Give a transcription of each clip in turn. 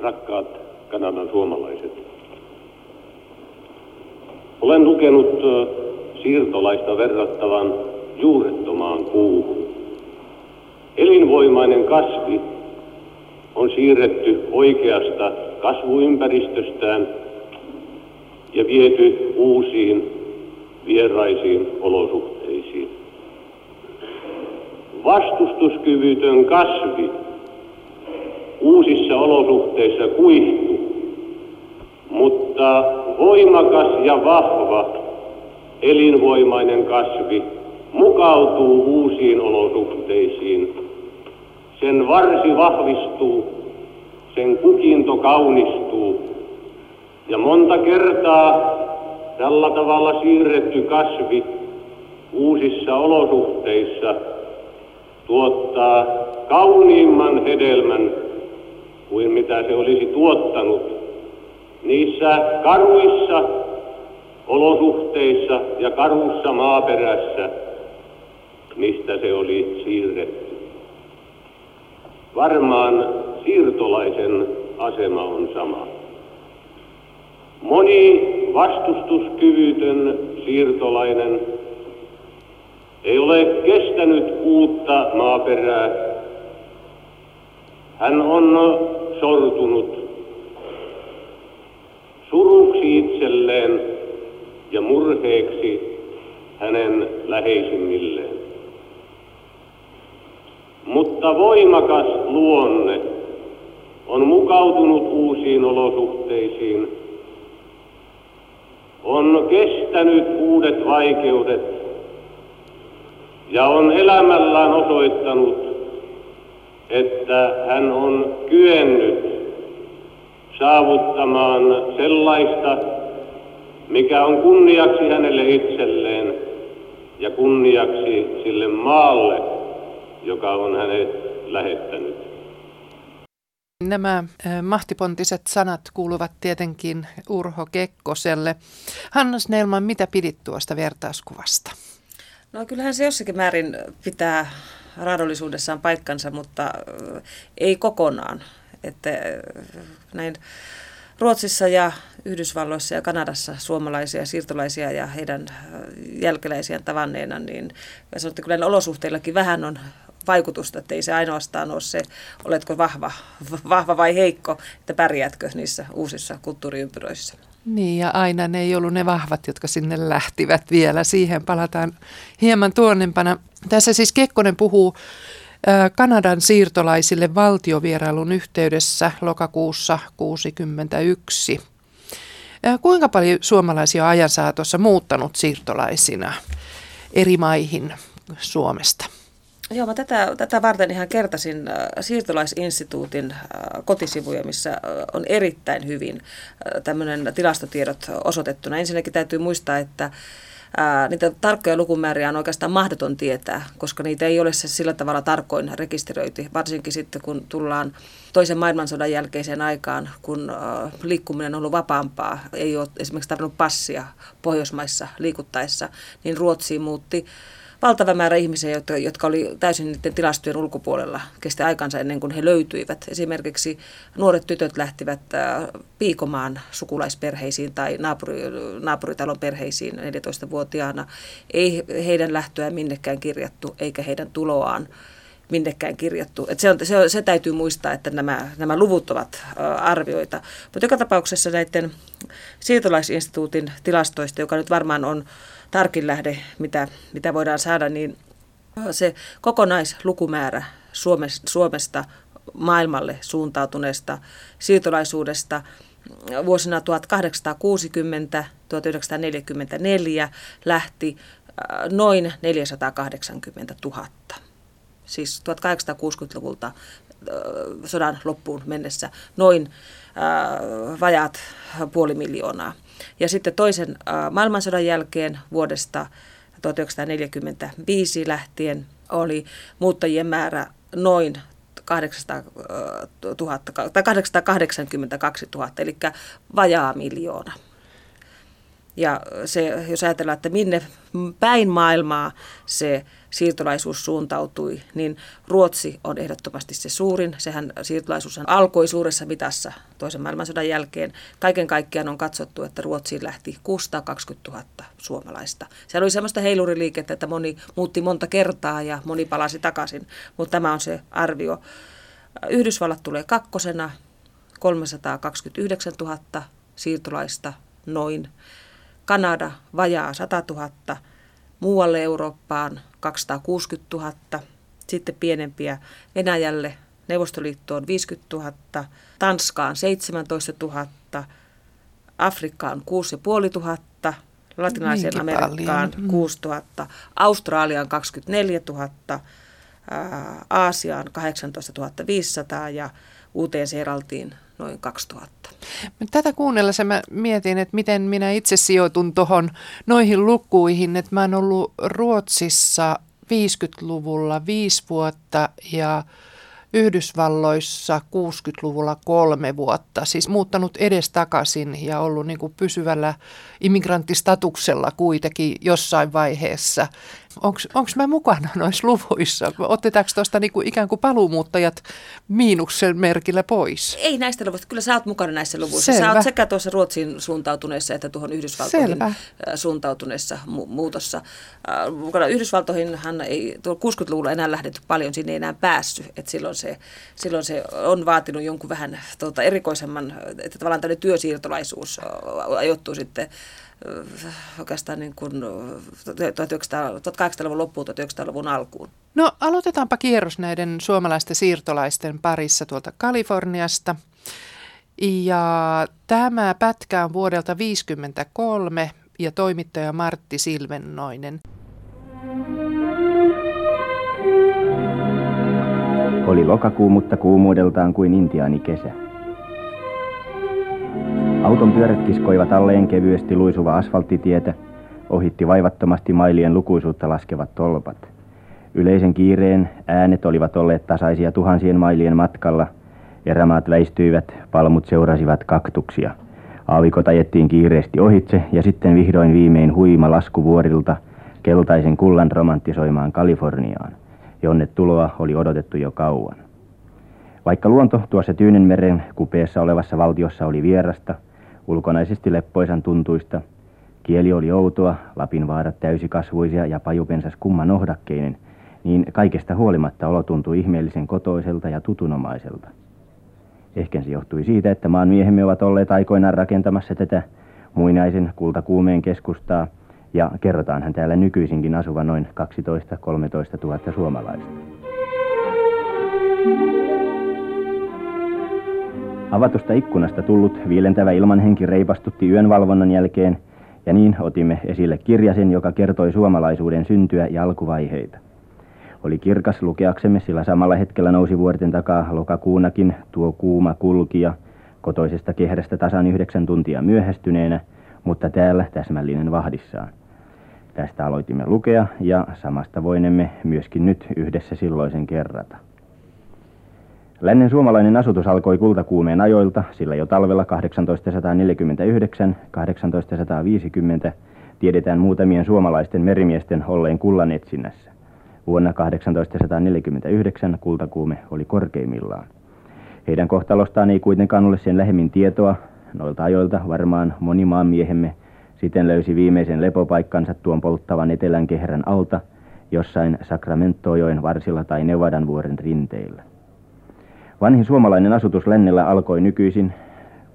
rakkaat Kanadan suomalaiset. Olen lukenut siirtolaista verrattavan juurettomaan puuhun. Elinvoimainen kasvi on siirretty oikeasta kasvuympäristöstään ja viety uusiin vieraisiin olosuhteisiin. Vastustuskyvytön kasvi uusissa olosuhteissa kuihtuu, mutta voimakas ja vahva elinvoimainen kasvi mukautuu uusiin olosuhteisiin. Sen varsi vahvistuu, sen kukinto kaunistuu ja monta kertaa tällä tavalla siirretty kasvi uusissa olosuhteissa tuottaa kauniimman hedelmän kuin mitä se olisi tuottanut niissä karuissa olosuhteissa ja karussa maaperässä, mistä se oli siirretty. Varmaan siirtolaisen asema on sama. Moni vastustuskyvytön siirtolainen ei ole kestänyt uutta maaperää. Hän on sortunut suruksi itselleen ja murheeksi hänen läheisimmilleen. Mutta voimakas luonne on mukautunut uusiin olosuhteisiin, on kestänyt uudet vaikeudet ja on elämällään osoittanut, että hän on kyennyt saavuttamaan sellaista, mikä on kunniaksi hänelle itselleen ja kunniaksi sille maalle, joka on hänet lähettänyt. Nämä mahtipontiset sanat kuuluvat tietenkin Urho Kekkoselle. Hanna Snellman, mitä pidit tuosta vertauskuvasta? No kyllähän se jossakin määrin pitää raadollisuudessaan paikkansa, mutta ei kokonaan. Että näin Ruotsissa ja Yhdysvalloissa ja Kanadassa suomalaisia siirtolaisia ja heidän jälkeläisiään tavanneena, niin sanoin, että kyllä olosuhteillakin vähän on vaikutusta, että ei se ainoastaan ole se, oletko vahva, vahva vai heikko, että pärjäätkö niissä uusissa kulttuuriympyröissä. Niin ja aina ne ei ollut ne vahvat, jotka sinne lähtivät vielä. Siihen palataan hieman tuonnempana. Tässä siis Kekkonen puhuu Kanadan siirtolaisille valtiovierailun yhteydessä lokakuussa 1961. Kuinka paljon suomalaisia on ajan saatossa muuttanut siirtolaisina eri maihin Suomesta? Joo, mä tätä, tätä varten ihan kertasin siirtolaisinstituutin kotisivuja, missä on erittäin hyvin tämmöinen tilastotiedot osoitettuna. Ensinnäkin täytyy muistaa, että niitä tarkkoja lukumääriä on oikeastaan mahdoton tietää, koska niitä ei ole se sillä tavalla tarkoin rekisteröity, varsinkin sitten kun tullaan toisen maailmansodan jälkeiseen aikaan, kun liikkuminen on ollut vapaampaa, ei ole esimerkiksi tarvinnut passia Pohjoismaissa liikuttaessa, niin Ruotsiin muutti valtava määrä ihmisiä, jotka, jotka oli täysin niiden tilastojen ulkopuolella, kesti aikansa ennen kuin he löytyivät. Esimerkiksi nuoret tytöt lähtivät äh, piikomaan sukulaisperheisiin tai naapuri, naapuritalon perheisiin 14-vuotiaana. Ei heidän lähtöään minnekään kirjattu, eikä heidän tuloaan minnekään kirjattu. Et se, on, se, on, se täytyy muistaa, että nämä, nämä luvut ovat äh, arvioita. Mutta joka tapauksessa näiden siirtolaisinstituutin tilastoista, joka nyt varmaan on tarkin lähde, mitä, mitä voidaan saada, niin se kokonaislukumäärä Suomesta maailmalle suuntautuneesta siirtolaisuudesta vuosina 1860-1944 lähti noin 480 000. Siis 1860-luvulta sodan loppuun mennessä noin vajaat puoli miljoonaa. Ja sitten toisen maailmansodan jälkeen vuodesta 1945 lähtien oli muuttajien määrä noin 800 000, tai 882 000, eli vajaa miljoona. Ja se, jos ajatellaan, että minne päin maailmaa se siirtolaisuus suuntautui, niin Ruotsi on ehdottomasti se suurin. Sehän siirtolaisuus alkoi suuressa mitassa toisen maailmansodan jälkeen. Kaiken kaikkiaan on katsottu, että Ruotsiin lähti 620 000 suomalaista. Se oli sellaista heiluriliikettä, että moni muutti monta kertaa ja moni palasi takaisin, mutta tämä on se arvio. Yhdysvallat tulee kakkosena, 329 000 siirtolaista noin. Kanada vajaa 100 000, muualle Eurooppaan 260 000, sitten pienempiä Venäjälle, Neuvostoliittoon 50 000, Tanskaan 17 000, Afrikkaan 6500, Latinalaiseen Amerikkaan mm. 6 000, Australiaan 24 000, Aasiaan 18 500 ja Uuteen Seeraltiin noin 2000. Tätä kuunnellessa mä mietin, että miten minä itse sijoitun tuohon noihin lukuihin, että mä oon ollut Ruotsissa 50-luvulla viisi vuotta ja Yhdysvalloissa 60-luvulla kolme vuotta, siis muuttanut edestakaisin ja ollut niin kuin pysyvällä immigrantistatuksella kuitenkin jossain vaiheessa. Onko mä mukana noissa luvuissa? Otetaanko tuosta niinku ikään kuin paluumuuttajat miinuksen merkillä pois? Ei näistä luvuista. Kyllä sä oot mukana näissä luvuissa. Selvä. Sä oot sekä tuossa Ruotsin suuntautuneessa että tuohon Yhdysvaltoihin Selvä. suuntautuneessa mu- muutossa. Äh, mukana Yhdysvaltoihin hän ei 60-luvulla enää lähdetty paljon, sinne ei enää päässyt. Et silloin, se, silloin se on vaatinut jonkun vähän tuota, erikoisemman, että tavallaan tämmöinen työsiirtolaisuus ajoittuu sitten oikeastaan niin kuin 1800-luvun loppuun 1900-luvun alkuun. No aloitetaanpa kierros näiden suomalaisten siirtolaisten parissa tuolta Kaliforniasta. Ja tämä pätkä on vuodelta 1953 ja toimittaja Martti Silvennoinen. Oli lokakuu, mutta kuumuudeltaan kuin intiaani kesä. Auton pyörät kiskoivat alleen kevyesti luisuva asfalttitietä, ohitti vaivattomasti mailien lukuisuutta laskevat tolpat. Yleisen kiireen äänet olivat olleet tasaisia tuhansien mailien matkalla, erämaat väistyivät, palmut seurasivat kaktuksia. Aavikot ajettiin kiireesti ohitse ja sitten vihdoin viimein huima laskuvuorilta keltaisen kullan romanttisoimaan Kaliforniaan, jonne tuloa oli odotettu jo kauan. Vaikka luonto tuossa Tyynenmeren kupeessa olevassa valtiossa oli vierasta – ulkonaisesti leppoisan tuntuista. Kieli oli outoa, Lapin vaarat täysikasvuisia ja pajupensas kumman ohdakkeinen, niin kaikesta huolimatta olo tuntui ihmeellisen kotoiselta ja tutunomaiselta. Ehkä se johtui siitä, että maan miehemme ovat olleet aikoinaan rakentamassa tätä muinaisen kultakuumeen keskustaa, ja kerrotaan hän täällä nykyisinkin asuva noin 12-13 000 suomalaista. Avatusta ikkunasta tullut viilentävä ilmanhenki reipastutti yön valvonnan jälkeen, ja niin otimme esille kirjasen, joka kertoi suomalaisuuden syntyä ja alkuvaiheita. Oli kirkas lukeaksemme, sillä samalla hetkellä nousi vuorten takaa lokakuunakin tuo kuuma kulkija, kotoisesta kehrästä tasan yhdeksän tuntia myöhästyneenä, mutta täällä täsmällinen vahdissaan. Tästä aloitimme lukea ja samasta voinemme myöskin nyt yhdessä silloisen kerrata. Lännen suomalainen asutus alkoi kultakuumeen ajoilta, sillä jo talvella 1849-1850 tiedetään muutamien suomalaisten merimiesten olleen kullan etsinnässä. Vuonna 1849 kultakuume oli korkeimmillaan. Heidän kohtalostaan ei kuitenkaan ole sen lähemmin tietoa. Noilta ajoilta varmaan moni maanmiehemme siten löysi viimeisen lepopaikkansa tuon polttavan etelän kehrän alta, jossain Sacramento-joen varsilla tai Nevadan vuoren rinteillä. Vanhin suomalainen asutus lännellä alkoi nykyisin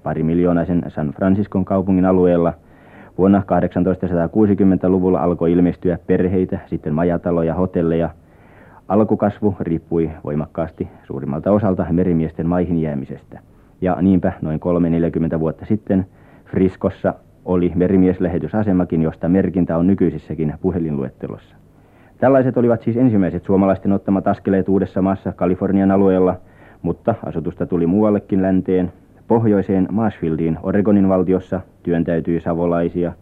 pari miljoonaisen San Franciscon kaupungin alueella. Vuonna 1860-luvulla alkoi ilmestyä perheitä, sitten majataloja, hotelleja. Alkukasvu riippui voimakkaasti suurimmalta osalta merimiesten maihin jäämisestä. Ja niinpä noin 3-40 vuotta sitten Friskossa oli merimieslähetysasemakin, josta merkintä on nykyisessäkin puhelinluettelossa. Tällaiset olivat siis ensimmäiset suomalaisten ottamat askeleet uudessa maassa Kalifornian alueella – mutta asutusta tuli muuallekin länteen. Pohjoiseen Marshfieldiin Oregonin valtiossa työntäytyi savolaisia,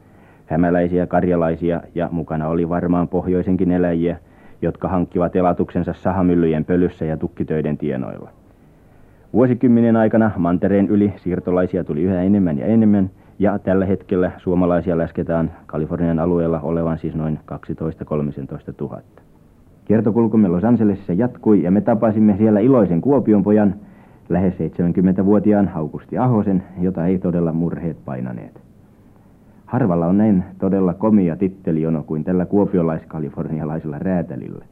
hämäläisiä, karjalaisia ja mukana oli varmaan pohjoisenkin eläjiä, jotka hankkivat elatuksensa sahamyllyjen pölyssä ja tukkitöiden tienoilla. Vuosikymmenen aikana mantereen yli siirtolaisia tuli yhä enemmän ja enemmän, Ja tällä hetkellä suomalaisia lasketaan Kalifornian alueella olevan siis noin 12-13 000. Kiertokulkumme Los Angelesissa jatkui ja me tapasimme siellä iloisen Kuopion pojan, lähes 70-vuotiaan Augusti Ahosen, jota ei todella murheet painaneet. Harvalla on näin todella komia titteliono kuin tällä kuopiolais-kalifornialaisella räätälillä.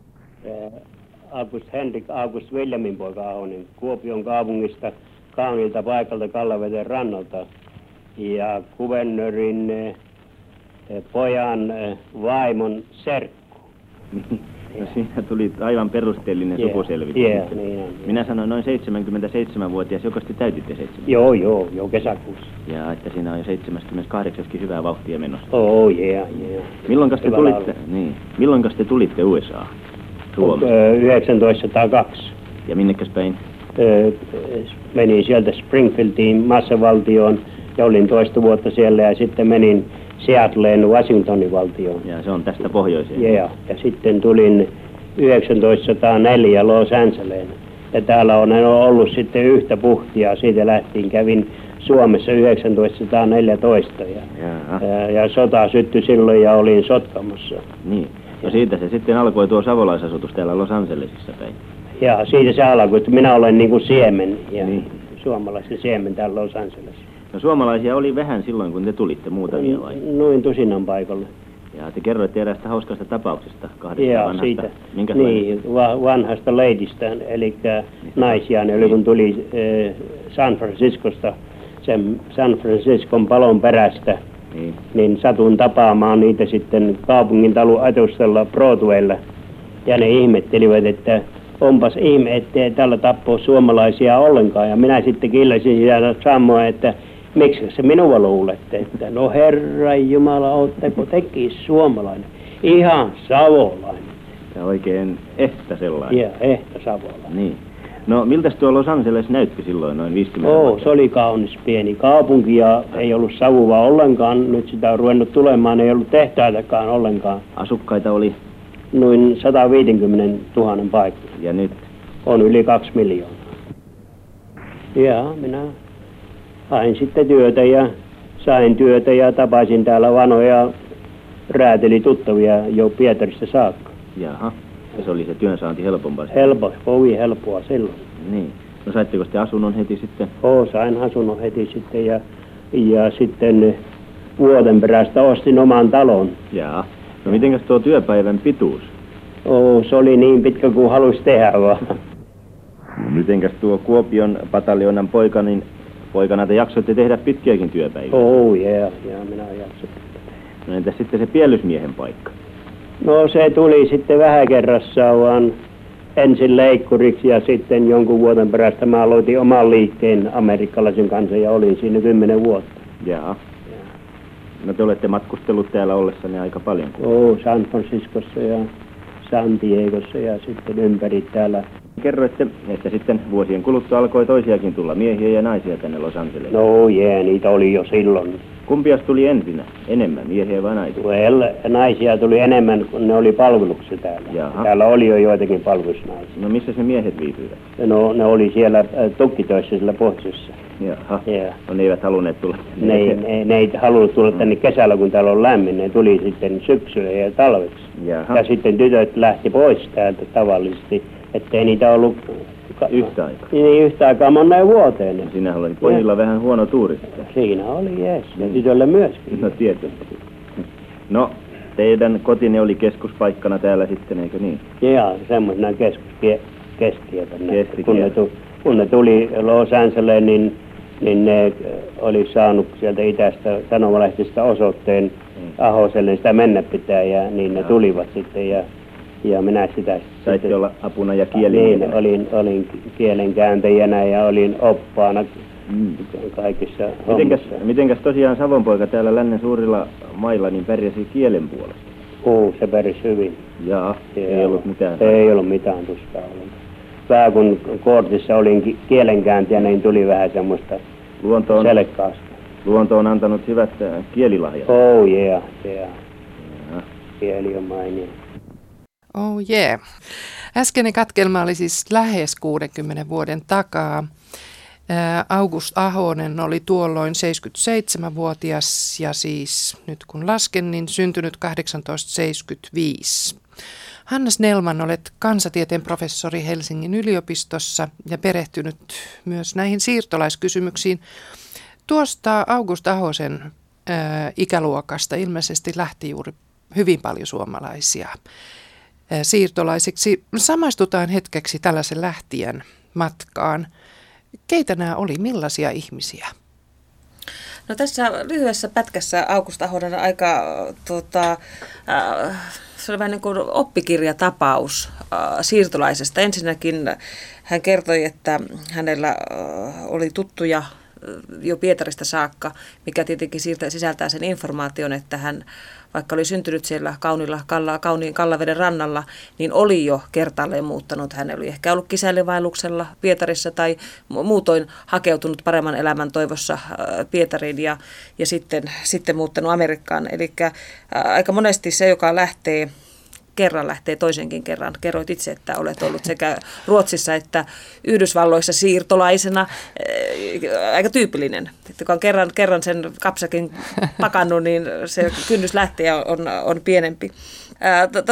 August Henrik August Williamin poika Ahonen Kuopion kaupungista kaunilta paikalta Kallaveden rannalta. Ja kuvernörin pojan vaimon serkku. No siinä tuli aivan perusteellinen Yeah, sukuselvitys. yeah, niin on, Minä sanoin noin 77-vuotias, joka te täytitte 7. Joo, joo, joo, kesäkuussa. Ja että siinä on jo 78 hyvää vauhtia menossa. Oh, yeah, yeah. Milloin te tulitte, niin, milloin te tulitte USA? Suomeen. Ö, 1902. Ja minnekäs päin? Menin sieltä Springfieldiin massavaltioon ja olin toista vuotta siellä ja sitten menin Seattleen Washingtonin valtioon. Ja se on tästä pohjoiseen. Yeah. Ja sitten tulin 1904 Los Angeleen. Ja täällä on ollut sitten yhtä puhtia. Siitä lähtien kävin Suomessa 1914. Ja, ja, ja sota syttyi silloin ja olin Sotkamossa. Niin. No siitä se sitten alkoi tuo savolaisasutus täällä Los Angelesissa päin. Ja siitä se alkoi, että minä olen niin kuin siemen ja Niin. suomalaisen siemen täällä Los Angelesissa. No suomalaisia oli vähän silloin, kun te tulitte muutamia vai? Noin tusinan paikalla. Ja te kerroitte eräästä hauskasta tapauksesta kahdesta Ja vanhasta. siitä, Minkälainen? niin, va- vanhasta leidistä, eli naisia, ne oli kun tuli eh, San Franciscosta, sen San Franciscon palon perästä, Niin. niin satun tapaamaan niitä sitten kaupungin talon etustalla Broadwaylla. Ja ne ihmettelivät, että onpas ihme, ettei tällä tappoo suomalaisia ollenkaan. Ja minä sitten killasin siellä samoin, että miksi se minua luulette, että no herra Jumala, ootteko tekin suomalainen, ihan savolainen. Ja oikein ehtä sellainen. Ja ehtä savolainen. Niin. No miltä tuo Los Angeles näytti silloin noin 50 Oo, vuotta? se oli kaunis pieni kaupunki ja ei ollut savua ollenkaan. Nyt sitä on ruvennut tulemaan, ei ollut tehtaitakaan ollenkaan. Asukkaita oli Noin 150 000 paikkaa. ja nyt On yli kaksi miljoonaa. Ja minä hain sitten työtä ja sain työtä ja tapasin täällä vanoja rääteli tuttavia jo Pietarista saakka. Jaha. Ja se oli se työnsaanti helpompaa. sitten. Helpo, kovin helppoa silloin. Niin. No saitteko te asunnon heti sitten? Oo, sain asunnon heti sitten ja, ja sitten vuoden perästä ostin oman talon. Jaa. No mitenkäs tuo työpäivän pituus? Oo, se oli niin pitkä kuin halusi tehdä vaan. No mitenkäs tuo Kuopion pataljonan poika, niin poikana te jaksoitte tehdä pitkiäkin työpäiviä? Oo, yeah, ja minä jaksin. No entäs sitten se pielysmiehen paikka? No se tuli sitten vähän kerrassaan vaan ensin leikkuriksi ja sitten jonkun vuoden perästä mä aloitin oman liikkeen amerikkalaisen kanssa ja olin siinä kymmenen vuotta. Jaa. No te olette matkustellut täällä ollessanne aika paljon. Oo, San Franciscossa ja San Diegossa ja sitten ympäri täällä. Kerroitte, että sitten vuosien kuluttua alkoi toisiakin tulla miehiä ja naisia tänne Los Angelesiin. No jee, niitä oli jo silloin. Kumpias tuli ensinnä? Enemmän, miehiä vai naisia? Well, naisia tuli enemmän, kun ne oli palveluksessa täällä. Jaha. Täällä oli jo joitakin palvelusnaisia. No missä se miehet viipyivät? No, ne oli siellä äh, tukkitöissä siellä pohjoisessa. Jaha. Joo. No ne eivät halunneet tulla. Ne, ei- ne, ne ei halunnut tulla tänne kesällä, kun täällä on lämmin. Ne tuli sitten syksyllä ja talveksi. Jaha. Ja sitten tytöt lähti pois täältä tavallisesti, ettei niitä ollut ka- Yhtä aikaa. Niin, yhtä aikaa moneen vuoteen. Sinä oli pojilla vähän huono tuuri sitten. Siinä oli, jees. Ja Niin. tytölle myöskin. No tietysti. No, teidän kotine oli keskuspaikkana täällä sitten, eikö niin? Jaa, semmoisena keskus, keskietä. Keskitietä. Kun ne, tu, kun ne tuli Los Angeles, niin, niin ne äh, oli saanut sieltä itästä sanomalehtistä osoitteen Mm. Ahoselle sitä mennä pitää ja niin ne Jaa. tulivat sitten ja, ja minä sitä Saitte olla apuna ja niin, kielimiehenä. olin, olin kielenkääntäjänä ja olin oppaana Mm. kaikissa Mitenkäs, hommissa. mitenkäs tosiaan Savonpoika täällä lännen suurilla mailla niin pärjäsi kielen puolesta? Uu, se pärisi hyvin. Jaa, ei Joo. ollut mitään. Ei ollut mitään tuskaa ollenkaan. Vähän kun kortissa olin ki- kielenkääntiä, niin tuli vähän semmoista Luonto on, selkkaasta. luonto on antanut hyvät äh, kielilahjat. Oh yeah, yeah. Jaa. Kieli on mainio. Oh yeah. Äskeinen katkelma oli siis lähes 60 vuoden takaa. August Ahonen oli tuolloin 77-vuotias ja siis nyt kun lasken, niin syntynyt 1875. Hannes Nelman, olet kansatieteen professori Helsingin yliopistossa ja perehtynyt myös näihin siirtolaiskysymyksiin. Tuosta August Ahosen ää, ikäluokasta ilmeisesti lähti juuri hyvin paljon suomalaisia siirtolaisiksi. Samaistutaan hetkeksi tällaisen lähtien matkaan. Keitä nämä oli, millaisia ihmisiä? No tässä lyhyessä pätkässä August Ahonen aika tota, äh, se oli vähän niin kuin oppikirjatapaus äh, siirtolaisesta. Ensinnäkin hän kertoi, että hänellä äh, oli tuttuja jo Pietarista saakka, mikä tietenkin sisältää sen informaation, että hän vaikka oli syntynyt siellä kaunilla, kalla, kauniin Kallaveden rannalla, niin oli jo kertaalleen muuttanut. Hän oli ehkä ollut kisäilevailuksella Pietarissa tai muutoin hakeutunut paremman elämän toivossa äh, Pietariin ja, ja sitten, sitten muuttanut Amerikkaan. Eli äh, aika monesti se, joka lähtee kerran lähtee toisenkin kerran. Kerroit itse, että olet ollut sekä Ruotsissa että Yhdysvalloissa siirtolaisena. Aika tyypillinen. Että kun on kerran, kerran sen kapsakin pakannut, niin se kynnys lähteä on, on pienempi.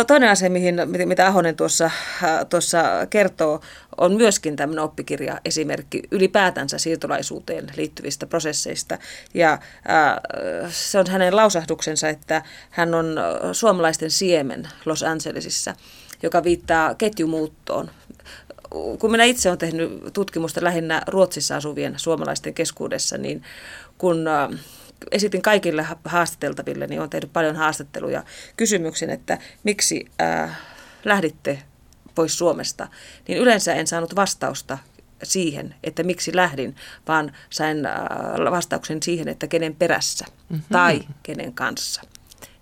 Toinen asia, mihin, mitä Ahonen tuossa, tuossa kertoo, on myöskin tämmöinen oppikirja esimerkki ylipäätänsä siirtolaisuuteen liittyvistä prosesseista. Ja se on hänen lausahduksensa, että hän on suomalaisten siemen Los Angelesissa, joka viittaa ketjumuuttoon kun minä itse olen tehnyt tutkimusta lähinnä Ruotsissa asuvien suomalaisten keskuudessa, niin kun esitin kaikille haastateltaville, niin olen tehnyt paljon haastatteluja kysymyksen, että miksi äh, lähditte pois Suomesta, niin yleensä en saanut vastausta siihen, että miksi lähdin, vaan sain äh, vastauksen siihen, että kenen perässä mm-hmm. tai kenen kanssa.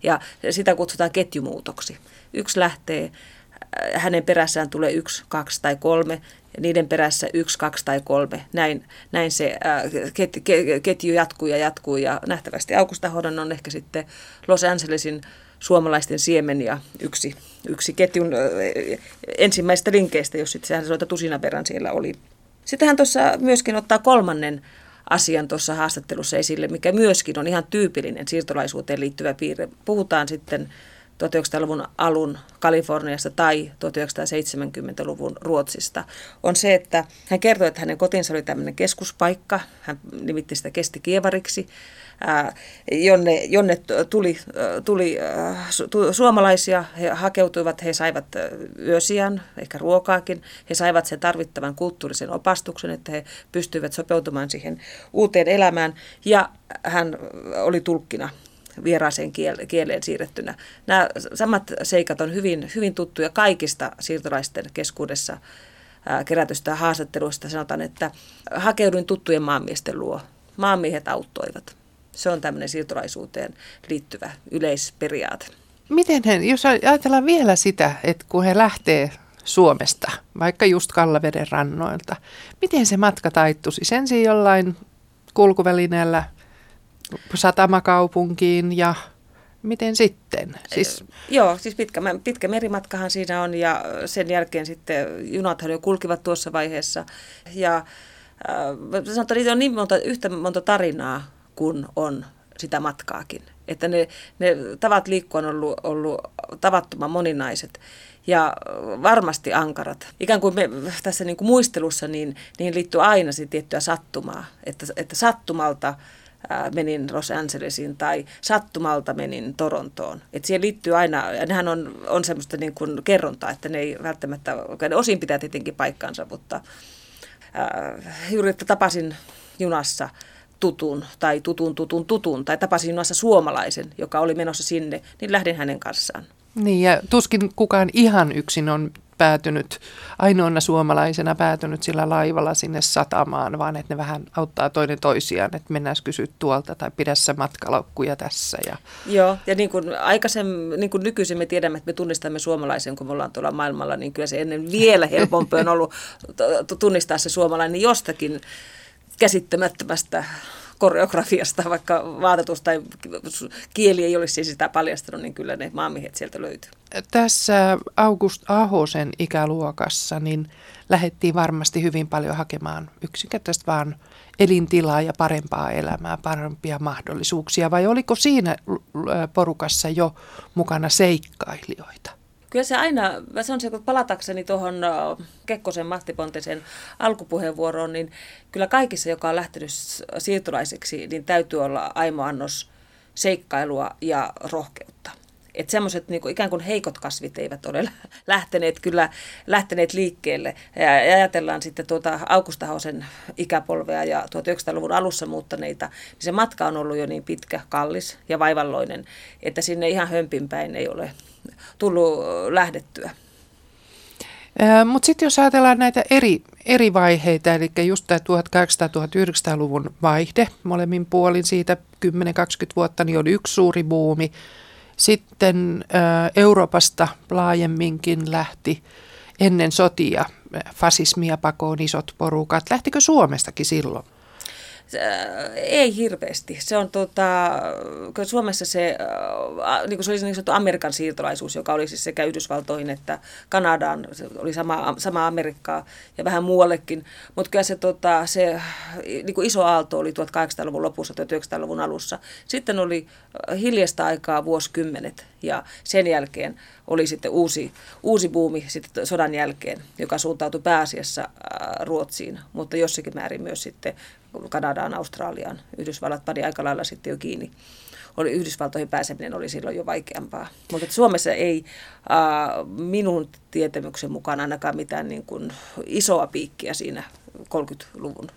Ja sitä kutsutaan ketjumuutoksi. Yksi lähtee, äh, hänen perässään tulee yksi, kaksi tai kolme, niiden perässä yksi, kaksi tai kolme. Näin, näin se äh, ketju jatkuu ja jatkuu ja nähtävästi Augusta Hodan on ehkä sitten Los Angelesin suomalaisten siemen ja yksi, yksi ketjun äh, ensimmäistä linkeistä, jos sitten sehän soita tusina verran siellä oli. Sitten hän tuossa myöskin ottaa kolmannen asian tuossa haastattelussa esille, mikä myöskin on ihan tyypillinen siirtolaisuuteen liittyvä piirre. Puhutaan sitten 1900-luvun alun Kaliforniasta tai 1970-luvun Ruotsista, on se, että hän kertoi, että hänen kotinsa oli tämmöinen keskuspaikka, hän nimitti sitä kestikievariksi, jonne, jonne tuli, tuli suomalaisia, he hakeutuivat, he saivat yösiän, ehkä ruokaakin, he saivat sen tarvittavan kulttuurisen opastuksen, että he pystyivät sopeutumaan siihen uuteen elämään. Ja hän oli tulkkina vieraaseen kieleen siirrettynä. Nämä samat seikat on hyvin, hyvin tuttuja kaikista siirtolaisten keskuudessa kerätystä haastatteluista. Sanotaan, että hakeuduin tuttujen maanmiesten luo. Maanmiehet auttoivat. Se on tämmöinen siirtolaisuuteen liittyvä yleisperiaate. Miten he, jos ajatellaan vielä sitä, että kun he lähtee Suomesta, vaikka just Kallaveden rannoilta, miten se matka taittuisi? Ensin jollain kulkuvälineellä satamakaupunkiin ja miten sitten? Siis... Joo, siis pitkä, pitkä merimatkahan siinä on ja sen jälkeen sitten junathan jo kulkivat tuossa vaiheessa. Ja äh, sanotaan, että on niin monta, yhtä monta tarinaa kuin on sitä matkaakin. Että ne, ne tavat liikkua on ollut, ollut tavattoman moninaiset ja varmasti ankarat. Ikään kuin me tässä niin kuin muistelussa niin, niin liittyy aina tiettyä sattumaa, että, että sattumalta – menin Los Angelesiin tai sattumalta menin Torontoon. Et siihen liittyy aina, ja nehän on, on semmoista niin kuin kerrontaa, että ne ei välttämättä, ne osin pitää tietenkin paikkaansa, mutta äh, juuri että tapasin junassa tutun tai tutun tutun tutun tai tapasin junassa suomalaisen, joka oli menossa sinne, niin lähdin hänen kanssaan. Niin ja tuskin kukaan ihan yksin on päätynyt, ainoana suomalaisena päätynyt sillä laivalla sinne satamaan, vaan että ne vähän auttaa toinen toisiaan, että mennään kysyä tuolta tai pidä se matkalaukkuja tässä. Ja... Joo, ja niin kuin aikaisemmin, niin kuin nykyisin me tiedämme, että me tunnistamme suomalaisen, kun me ollaan tuolla maailmalla, niin kyllä se ennen vielä helpompi on ollut tunnistaa se suomalainen jostakin käsittämättömästä koreografiasta, vaikka vaatetus tai kieli ei olisi sitä paljastanut, niin kyllä ne maamiehet sieltä löytyy. Tässä August Ahosen ikäluokassa niin lähdettiin varmasti hyvin paljon hakemaan yksinkertaisesti vaan elintilaa ja parempaa elämää, parempia mahdollisuuksia, vai oliko siinä porukassa jo mukana seikkailijoita? Kyllä se aina, mä sanoisin, kun palatakseni tuohon Kekkosen Matti Pontisen alkupuheenvuoroon, niin kyllä kaikissa, joka on lähtenyt siirtolaiseksi, niin täytyy olla aimo annos seikkailua ja rohkeutta. Että semmoiset niin ikään kuin heikot kasvit eivät ole lähteneet kyllä lähteneet liikkeelle. Ja ajatellaan sitten tuota Augustahausen ikäpolvea ja 1900-luvun alussa muuttaneita, niin se matka on ollut jo niin pitkä, kallis ja vaivalloinen, että sinne ihan hömpinpäin ei ole tullut lähdettyä. Mutta sitten jos ajatellaan näitä eri, eri vaiheita, eli just tämä 1800-1900-luvun vaihde molemmin puolin siitä 10-20 vuotta, niin oli yksi suuri buumi. Sitten Euroopasta laajemminkin lähti ennen sotia fasismia pakoon isot porukat. Lähtikö Suomestakin silloin? Ei hirveästi. Se on tota, Suomessa se, niin kuin se oli niin sanottu Amerikan siirtolaisuus, joka oli siis sekä Yhdysvaltoihin että Kanadaan, se oli sama, sama Amerikkaa ja vähän muuallekin. Mutta kyllä se, tota, se niin kuin iso aalto oli 1800-luvun lopussa, 1900-luvun alussa. Sitten oli hiljasta aikaa vuosikymmenet ja sen jälkeen oli sitten uusi, uusi buumi sitten sodan jälkeen, joka suuntautui pääasiassa Ruotsiin, mutta jossakin määrin myös sitten Kanadaan, Australiaan. Yhdysvallat pani aika lailla sitten jo kiinni. Oli, Yhdysvaltoihin pääseminen oli silloin jo vaikeampaa. Mutta Suomessa ei äh, minun tietämyksen mukaan ainakaan mitään niin kuin isoa piikkiä siinä 30-luvun,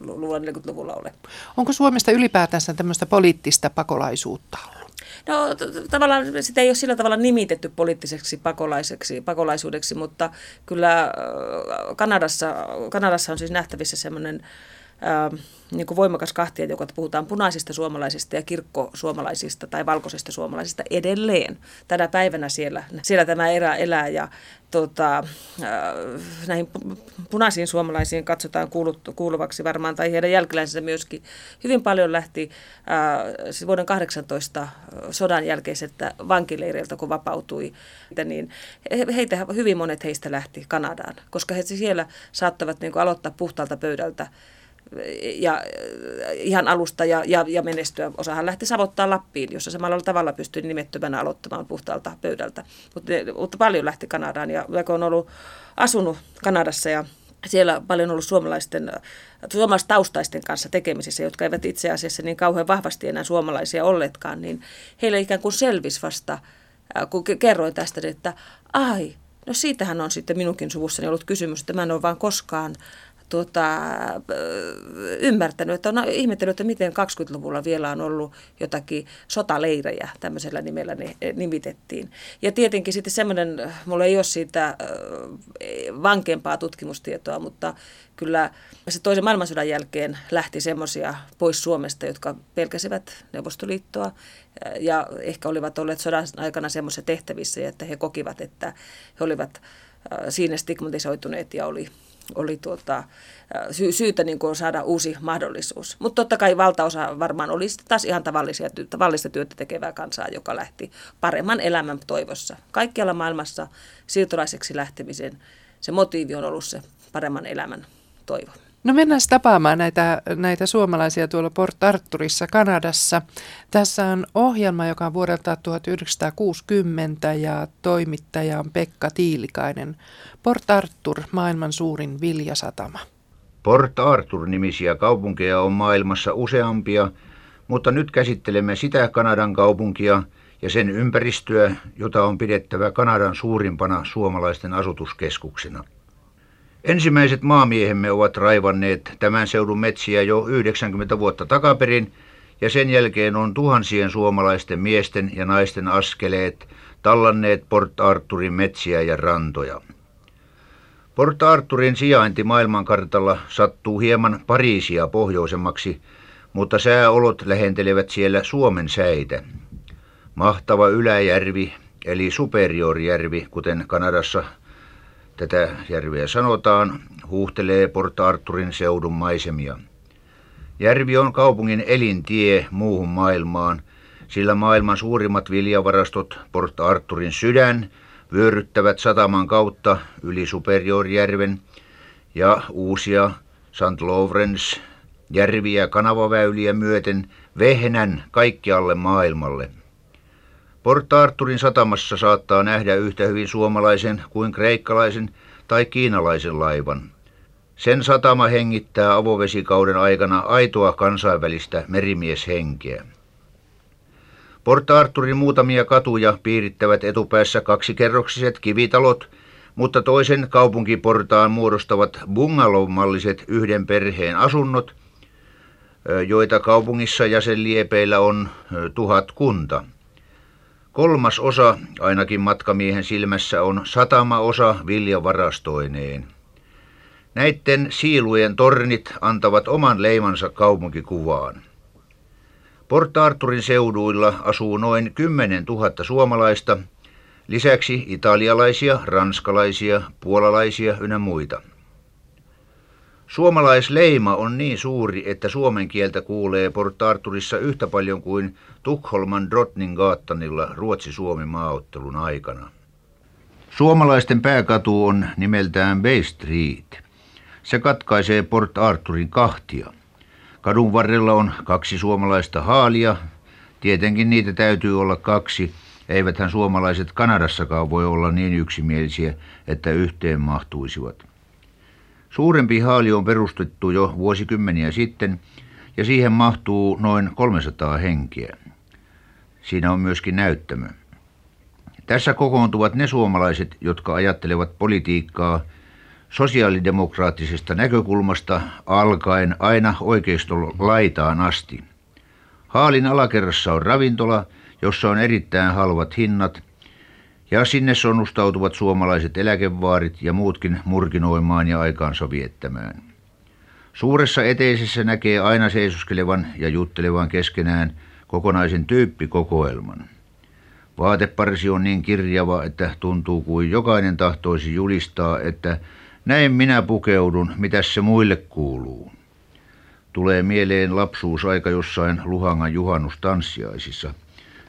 40-luvulla ole. Onko Suomesta ylipäätänsä tämmöistä poliittista pakolaisuutta ollut? No tavallaan sitä ei ole sillä tavalla nimitetty poliittiseksi pakolaiseksi, pakolaisuudeksi, mutta kyllä Kanadassa, Kanadassa on siis nähtävissä semmoinen niin kuin voimakas kahtia, joka puhutaan punaisista suomalaisista ja kirkkosuomalaisista tai valkoisista suomalaisista edelleen. Tänä päivänä siellä, siellä tämä erä elää ja tota, näihin punaisiin suomalaisiin katsotaan kuulut, kuuluvaksi varmaan, tai heidän jälkeläisensä myöskin. Hyvin paljon lähti äh, siis vuoden 18 sodan jälkeiseltä vankileireiltä, kun vapautui, niin heitä, hyvin monet heistä lähti Kanadaan, koska he siellä saattavat niin kuin, aloittaa puhtaalta pöydältä ja ihan alusta ja, ja, ja menestyä. Osahan lähti savottaa Lappiin, jossa samalla tavalla pystyi nimettömänä aloittamaan puhtaalta pöydältä. Mutta, mutta paljon lähti Kanadaan ja vaikka on ollut asunut Kanadassa ja siellä paljon ollut suomalaisten, suomalaistaustaisten kanssa tekemisissä, jotka eivät itse asiassa niin kauhean vahvasti enää suomalaisia olleetkaan, niin heille ikään kuin selvisi vasta, kun kerroin tästä, että ai, no siitähän on sitten minunkin suvussani ollut kysymys, että mä en ole vaan koskaan tuota, ymmärtänyt, että on ihmetellyt, että miten 20-luvulla vielä on ollut jotakin sotaleirejä, tämmöisellä nimellä ne nimitettiin. Ja tietenkin sitten semmoinen, mulla ei ole siitä vankempaa tutkimustietoa, mutta kyllä se toisen maailmansodan jälkeen lähti semmoisia pois Suomesta, jotka pelkäsivät Neuvostoliittoa ja ehkä olivat olleet sodan aikana semmoisissa tehtävissä, että he kokivat, että he olivat siinä stigmatisoituneet ja oli oli tuota, sy- syytä niin kuin saada uusi mahdollisuus. Mutta totta kai valtaosa varmaan oli taas ihan tavallisia, tavallista työtä tekevää kansaa, joka lähti paremman elämän toivossa. Kaikkialla maailmassa siirtolaiseksi lähtemisen se motiivi on ollut se paremman elämän toivo. No mennään tapaamaan näitä, näitä suomalaisia tuolla Port Arthurissa Kanadassa. Tässä on ohjelma, joka on vuodelta 1960 ja toimittaja on Pekka Tiilikainen. Port Arthur, maailman suurin viljasatama. Port Arthur-nimisiä kaupunkeja on maailmassa useampia, mutta nyt käsittelemme sitä Kanadan kaupunkia ja sen ympäristöä, jota on pidettävä Kanadan suurimpana suomalaisten asutuskeskuksena. Ensimmäiset maamiehemme ovat raivanneet tämän seudun metsiä jo 90 vuotta takaperin, ja sen jälkeen on tuhansien suomalaisten miesten ja naisten askeleet tallanneet Port Arturin metsiä ja rantoja. Port Arturin sijainti maailmankartalla sattuu hieman Pariisia pohjoisemmaksi, mutta sääolot lähentelevät siellä Suomen säitä. Mahtava yläjärvi, eli Superiorjärvi, kuten Kanadassa tätä järveä sanotaan, huuhtelee Port Arturin seudun maisemia. Järvi on kaupungin elintie muuhun maailmaan, sillä maailman suurimmat viljavarastot Port Arturin sydän vyöryttävät sataman kautta yli Superiorjärven ja uusia St. Lawrence järviä kanavaväyliä myöten vehnän kaikkialle maailmalle. Port Arturin satamassa saattaa nähdä yhtä hyvin suomalaisen kuin kreikkalaisen tai kiinalaisen laivan. Sen satama hengittää avovesikauden aikana aitoa kansainvälistä merimieshenkeä. Port Arturin muutamia katuja piirittävät etupäässä kaksikerroksiset kivitalot, mutta toisen kaupunkiportaan muodostavat bungalow-malliset yhden perheen asunnot, joita kaupungissa ja sen liepeillä on tuhat kunta. Kolmas osa, ainakin matkamiehen silmässä, on satama osa viljavarastoineen. Näiden siilujen tornit antavat oman leimansa kaupunkikuvaan. Port Arturin seuduilla asuu noin 10 000 suomalaista, lisäksi italialaisia, ranskalaisia, puolalaisia ynnä muita. Suomalaisleima on niin suuri, että suomen kieltä kuulee Port Arturissa yhtä paljon kuin Tukholman Drottninggatanilla Ruotsi-Suomi maaottelun aikana. Suomalaisten pääkatu on nimeltään Bay Street. Se katkaisee Port Arturin kahtia. Kadun varrella on kaksi suomalaista haalia. Tietenkin niitä täytyy olla kaksi. Eiväthän suomalaiset Kanadassakaan voi olla niin yksimielisiä, että yhteen mahtuisivat. Suurempi haali on perustettu jo vuosikymmeniä sitten ja siihen mahtuu noin 300 henkeä. Siinä on myöskin näyttämö. Tässä kokoontuvat ne suomalaiset, jotka ajattelevat politiikkaa sosiaalidemokraattisesta näkökulmasta alkaen aina oikeiston laitaan asti. Haalin alakerrassa on ravintola, jossa on erittäin halvat hinnat – ja sinne sonnustautuvat suomalaiset eläkevaarit ja muutkin murkinoimaan ja aikaansa viettämään. Suuressa eteisessä näkee aina seisoskelevan ja juttelevan keskenään kokonaisen tyyppikokoelman. Vaateparsi on niin kirjava, että tuntuu kuin jokainen tahtoisi julistaa, että näin minä pukeudun, mitä se muille kuuluu. Tulee mieleen lapsuusaika jossain Luhangan juhannustanssiaisissa.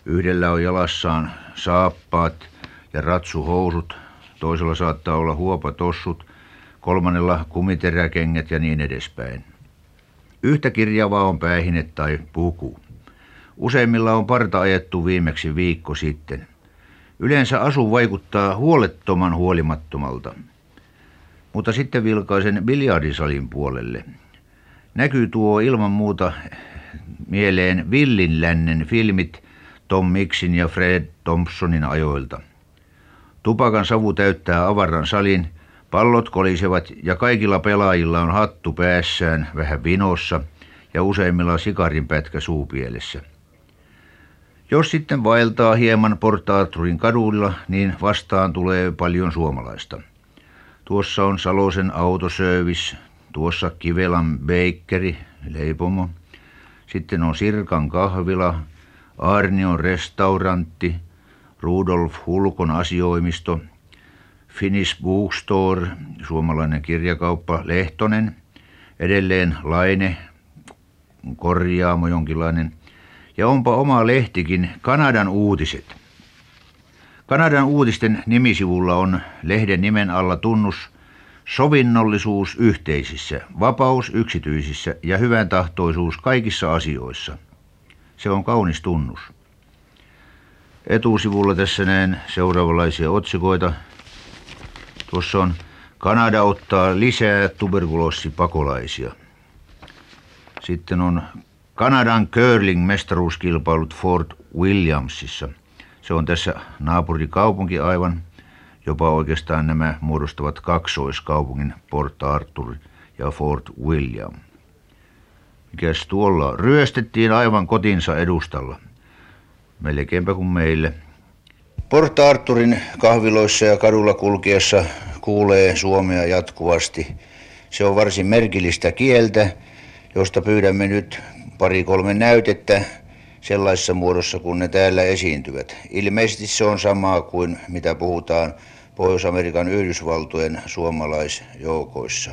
Yhdellä on jalassaan saappaat – ja ratsuhousut, toisella saattaa olla huopatossut, kolmannella kumiteräkengät ja niin edespäin. Yhtä kirjavaa on päähine tai puku. Useimmilla on parta ajettu viimeksi viikko sitten. Yleensä asu vaikuttaa huolettoman huolimattomalta. Mutta sitten vilkaisen biljardisalin puolelle. Näkyy tuo ilman muuta mieleen Villin lännen filmit Tom Mixin ja Fred Thompsonin ajoilta – Tupakan savu täyttää avaran salin, pallot kolisevat ja kaikilla pelaajilla on hattu päässään vähän vinossa ja useimmilla sikarinpätkä suupielessä. Jos sitten vaeltaa hieman Portaatturin kaduilla, niin vastaan tulee paljon suomalaista. Tuossa on Salosen autosöövis, tuossa Kivelan beikkeri, leipomo. Sitten on Sirkan kahvila, Arnion restaurantti – Rudolf Hulkon asioimisto, Finnish Bookstore, suomalainen kirjakauppa Lehtonen, edelleen Laine, korjaamo jonkinlainen, ja onpa oma lehtikin Kanadan uutiset. Kanadan uutisten nimisivulla on lehden nimen alla tunnus sovinnollisuus yhteisissä, vapaus yksityisissä ja hyvän tahtoisuus kaikissa asioissa. Se on kaunis tunnus. Etusivulla tässä näen seuraavanlaisia otsikoita. Tuossa on Kanada ottaa lisää tuberkuloossipakolaisia. Sitten on Kanadan curling-mestaruuskilpailut Fort Williamsissa. Se on tässä naapurikaupunki aivan. Jopa oikeastaan nämä muodostavat kaksoiskaupungin Port Arthur ja Fort William. Mikäs tuolla? Ryöstettiin aivan kotinsa edustalla – melkeinpä kuin meille. Port Arturin kahviloissa ja kadulla kulkiessa kuulee suomea jatkuvasti. Se on varsin merkillistä kieltä, josta pyydämme nyt pari-kolme näytettä sellaisessa muodossa, kun ne täällä esiintyvät. Ilmeisesti se on samaa kuin mitä puhutaan Pohjois-Amerikan Yhdysvaltojen suomalaisjoukoissa.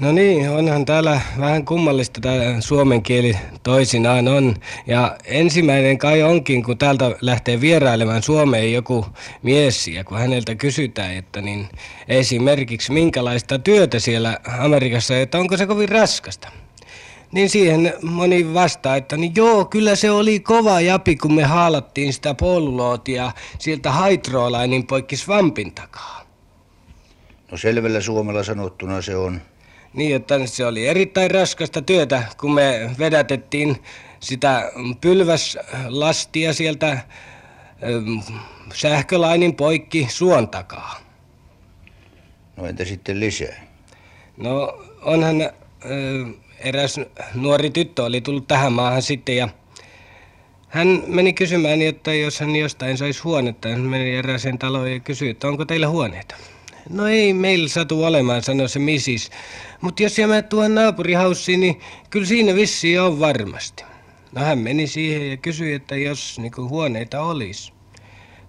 No niin, onhan täällä vähän kummallista tämä suomen kieli toisinaan on. Ja ensimmäinen kai onkin, kun täältä lähtee vierailemaan Suomeen joku mies, ja kun häneltä kysytään, että niin esimerkiksi minkälaista työtä siellä Amerikassa, että onko se kovin raskasta. Niin siihen moni vastaa, että niin joo, kyllä se oli kova japi, kun me haalattiin sitä polulootia sieltä hydrolainin poikki svampin takaa. No selvällä suomella sanottuna se on niin, että se oli erittäin raskasta työtä, kun me vedätettiin sitä pylväslastia sieltä ähm, sähkölainin poikki suon takaa. No entä sitten lisää? No onhan äh, eräs nuori tyttö oli tullut tähän maahan sitten ja hän meni kysymään, että jos hän jostain saisi huonetta, hän meni erääseen taloon ja kysyi, että onko teillä huoneita. No ei meillä satu olemaan, sanoi se misis. Mutta jos mä tuohon naapurihaussiin, niin kyllä siinä vissiin on varmasti. No hän meni siihen ja kysyi, että jos niinku huoneita olisi.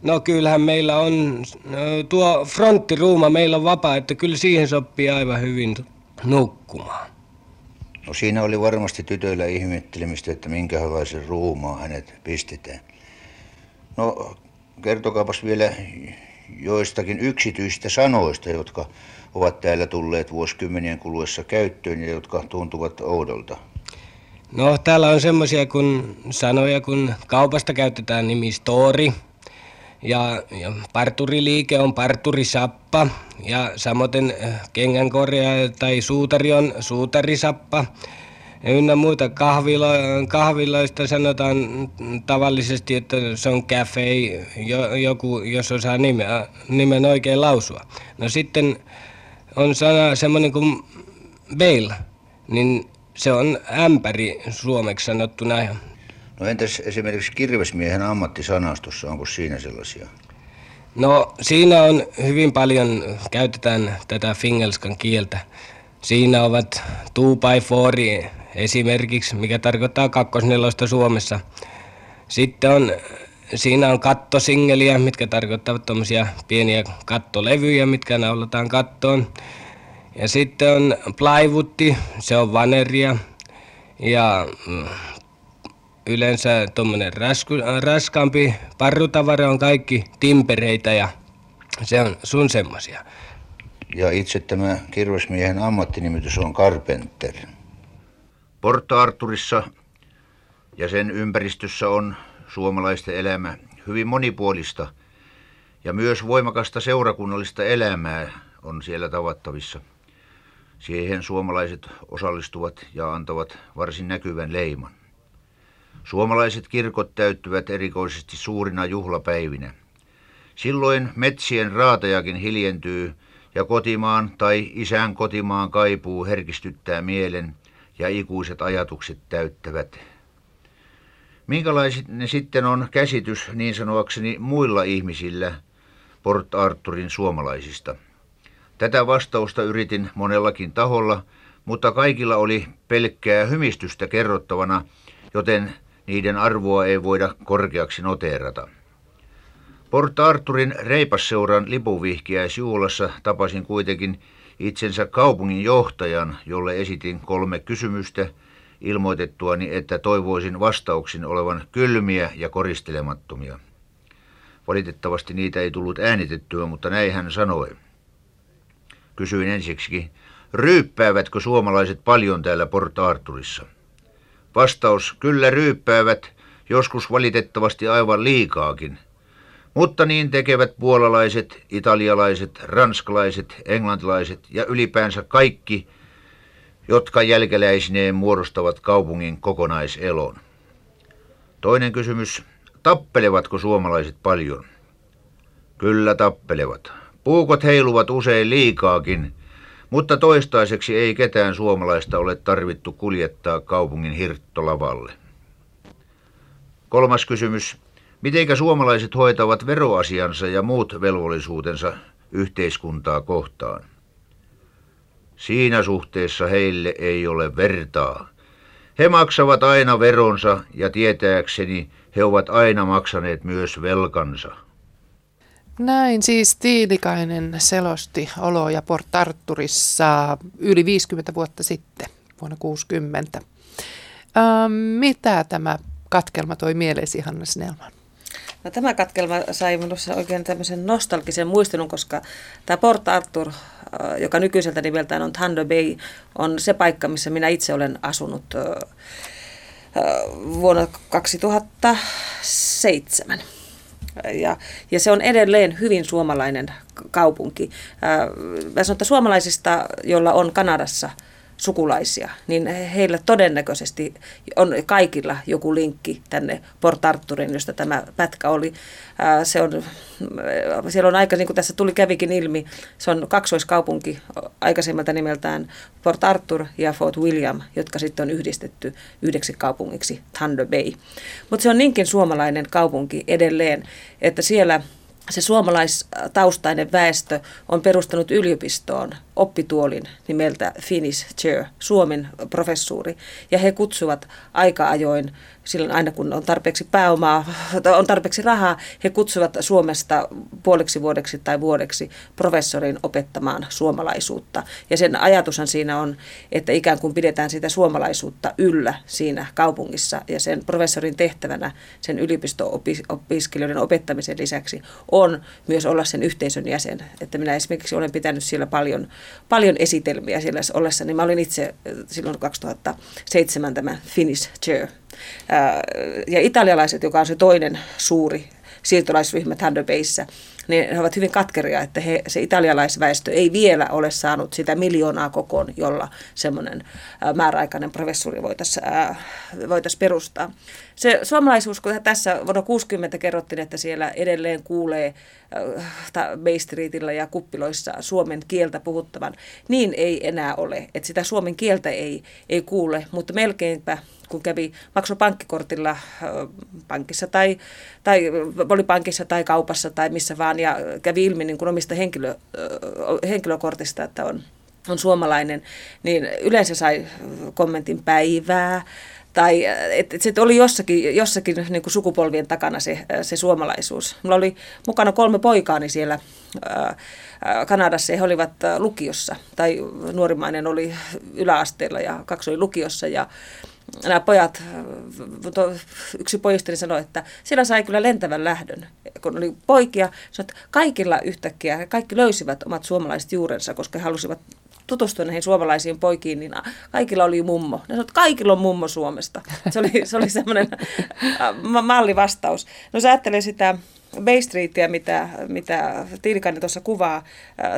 No kyllähän meillä on, no, tuo fronttiruuma meillä on vapaa, että kyllä siihen sopii aivan hyvin nukkumaan. No siinä oli varmasti tytöillä ihmettelemistä, että minkälaisen ruumaan hänet pistetään. No kertokaapas vielä joistakin yksityisistä sanoista, jotka ovat täällä tulleet vuosikymmenien kuluessa käyttöön ja jotka tuntuvat oudolta? No täällä on semmoisia kun sanoja, kun kaupasta käytetään nimi Story ja, ja parturiliike on parturisappa ja samoin äh, kengänkorjaaja tai suutari on suutarisappa ynnä muita kahvilo, kahviloista sanotaan tavallisesti, että se on cafe, jo, joku, jos osaa nimen, nimen oikein lausua. No sitten on sana semmoinen kuin bail, niin se on ämpäri suomeksi sanottuna. No entäs esimerkiksi kirvesmiehen ammattisanastossa, onko siinä sellaisia? No siinä on hyvin paljon, käytetään tätä fingelskan kieltä. Siinä ovat two by four esimerkiksi, mikä tarkoittaa kakkosnelosta Suomessa. Sitten on, siinä on kattosingeliä, mitkä tarkoittavat tuommoisia pieniä kattolevyjä, mitkä naulataan kattoon. Ja sitten on plaivutti, se on vaneria. Ja mm, yleensä tuommoinen raskaampi parrutavara on kaikki timpereitä ja se on sun semmosia. Ja itse tämä kirvesmiehen ammattinimitys on Carpenter. Port Arturissa ja sen ympäristössä on suomalaisten elämä hyvin monipuolista ja myös voimakasta seurakunnallista elämää on siellä tavattavissa. Siihen suomalaiset osallistuvat ja antavat varsin näkyvän leiman. Suomalaiset kirkot täyttyvät erikoisesti suurina juhlapäivinä. Silloin metsien raatajakin hiljentyy ja kotimaan tai isän kotimaan kaipuu herkistyttää mielen ja ikuiset ajatukset täyttävät. Minkälaiset ne sitten on käsitys niin sanoakseni muilla ihmisillä Port Arturin suomalaisista? Tätä vastausta yritin monellakin taholla, mutta kaikilla oli pelkkää hymistystä kerrottavana, joten niiden arvoa ei voida korkeaksi noteerata. Port Arturin reipasseuran lipuvihkiäisjuulassa tapasin kuitenkin itsensä kaupungin johtajan, jolle esitin kolme kysymystä ilmoitettuani, että toivoisin vastauksin olevan kylmiä ja koristelemattomia. Valitettavasti niitä ei tullut äänitettyä, mutta näin hän sanoi. Kysyin ensiksi, ryyppäävätkö suomalaiset paljon täällä Port Arturissa? Vastaus, kyllä ryyppäävät, joskus valitettavasti aivan liikaakin – mutta niin tekevät puolalaiset, italialaiset, ranskalaiset, englantilaiset ja ylipäänsä kaikki, jotka jälkeläisineen muodostavat kaupungin kokonaiselon. Toinen kysymys, tappelevatko suomalaiset paljon? Kyllä tappelevat. Puukot heiluvat usein liikaakin, mutta toistaiseksi ei ketään suomalaista ole tarvittu kuljettaa kaupungin hirttolavalle. Kolmas kysymys. Mitenkä suomalaiset hoitavat veroasiansa ja muut velvollisuutensa yhteiskuntaa kohtaan? Siinä suhteessa heille ei ole vertaa. He maksavat aina veronsa ja tietääkseni he ovat aina maksaneet myös velkansa. Näin siis Tiilikainen selosti oloja Port Arturissa yli 50 vuotta sitten, vuonna 60. Ähm, mitä tämä katkelma toi mieleesi, Hanna Snellman? No, tämä katkelma sai minussa oikein tämmöisen nostalgisen muistelun, koska tämä Port Arthur, äh, joka nykyiseltä nimeltään on Thunder Bay, on se paikka, missä minä itse olen asunut äh, äh, vuonna 2007. Ja, ja se on edelleen hyvin suomalainen kaupunki. Mä sanon, että suomalaisista, joilla on Kanadassa – sukulaisia, niin heillä todennäköisesti on kaikilla joku linkki tänne Port Arturin, josta tämä pätkä oli. Se on, siellä on aika, niin kuin tässä tuli kävikin ilmi, se on kaksoiskaupunki aikaisemmalta nimeltään Port Arthur ja Fort William, jotka sitten on yhdistetty yhdeksi kaupungiksi Thunder Bay. Mutta se on niinkin suomalainen kaupunki edelleen, että siellä se suomalaistaustainen väestö on perustanut yliopistoon oppituolin nimeltä Finnish Chair, Suomen professuuri, ja he kutsuvat aika ajoin silloin aina kun on tarpeeksi pääomaa, on tarpeeksi rahaa, he kutsuvat Suomesta puoleksi vuodeksi tai vuodeksi professorin opettamaan suomalaisuutta. Ja sen ajatushan siinä on, että ikään kuin pidetään sitä suomalaisuutta yllä siinä kaupungissa ja sen professorin tehtävänä sen yliopisto-opiskelijoiden opettamisen lisäksi on myös olla sen yhteisön jäsen. Että minä esimerkiksi olen pitänyt siellä paljon, paljon esitelmiä siellä ollessa, niin mä olin itse silloin 2007 tämä Finnish Chair ja italialaiset, joka on se toinen suuri siirtolaisryhmä Thunder Bayssä, niin he ovat hyvin katkeria, että he, se italialaisväestö ei vielä ole saanut sitä miljoonaa kokoon, jolla semmoinen määräaikainen professori voitaisiin voitais perustaa. Se suomalaisuus, kun tässä vuonna 60 kerrottiin, että siellä edelleen kuulee Bay Streetillä ja kuppiloissa suomen kieltä puhuttavan, niin ei enää ole. Että sitä suomen kieltä ei, ei kuule, mutta melkeinpä kun kävi maksoi pankkikortilla pankissa tai, tai oli pankissa tai kaupassa tai missä vaan ja kävi ilmi niin kuin omista henkilö, henkilökortista, että on, on suomalainen, niin yleensä sai kommentin päivää, tai että et se oli jossakin, jossakin niin kuin sukupolvien takana se, se suomalaisuus. Mulla oli mukana kolme poikaani siellä ää, Kanadassa, he olivat lukiossa, tai nuorimmainen oli yläasteella ja kaksi oli lukiossa, ja nämä pojat, yksi pojista sanoi, että sillä sai kyllä lentävän lähdön, kun oli poikia. Sanoi, että kaikilla yhtäkkiä, kaikki löysivät omat suomalaiset juurensa, koska he halusivat tutustua näihin suomalaisiin poikiin, niin kaikilla oli mummo. Ne sanoivat, että kaikilla on mummo Suomesta. Se oli, se oli semmoinen mallivastaus. No sä ajattelee sitä Bay Streetia, mitä, mitä Tiilikainen tuossa kuvaa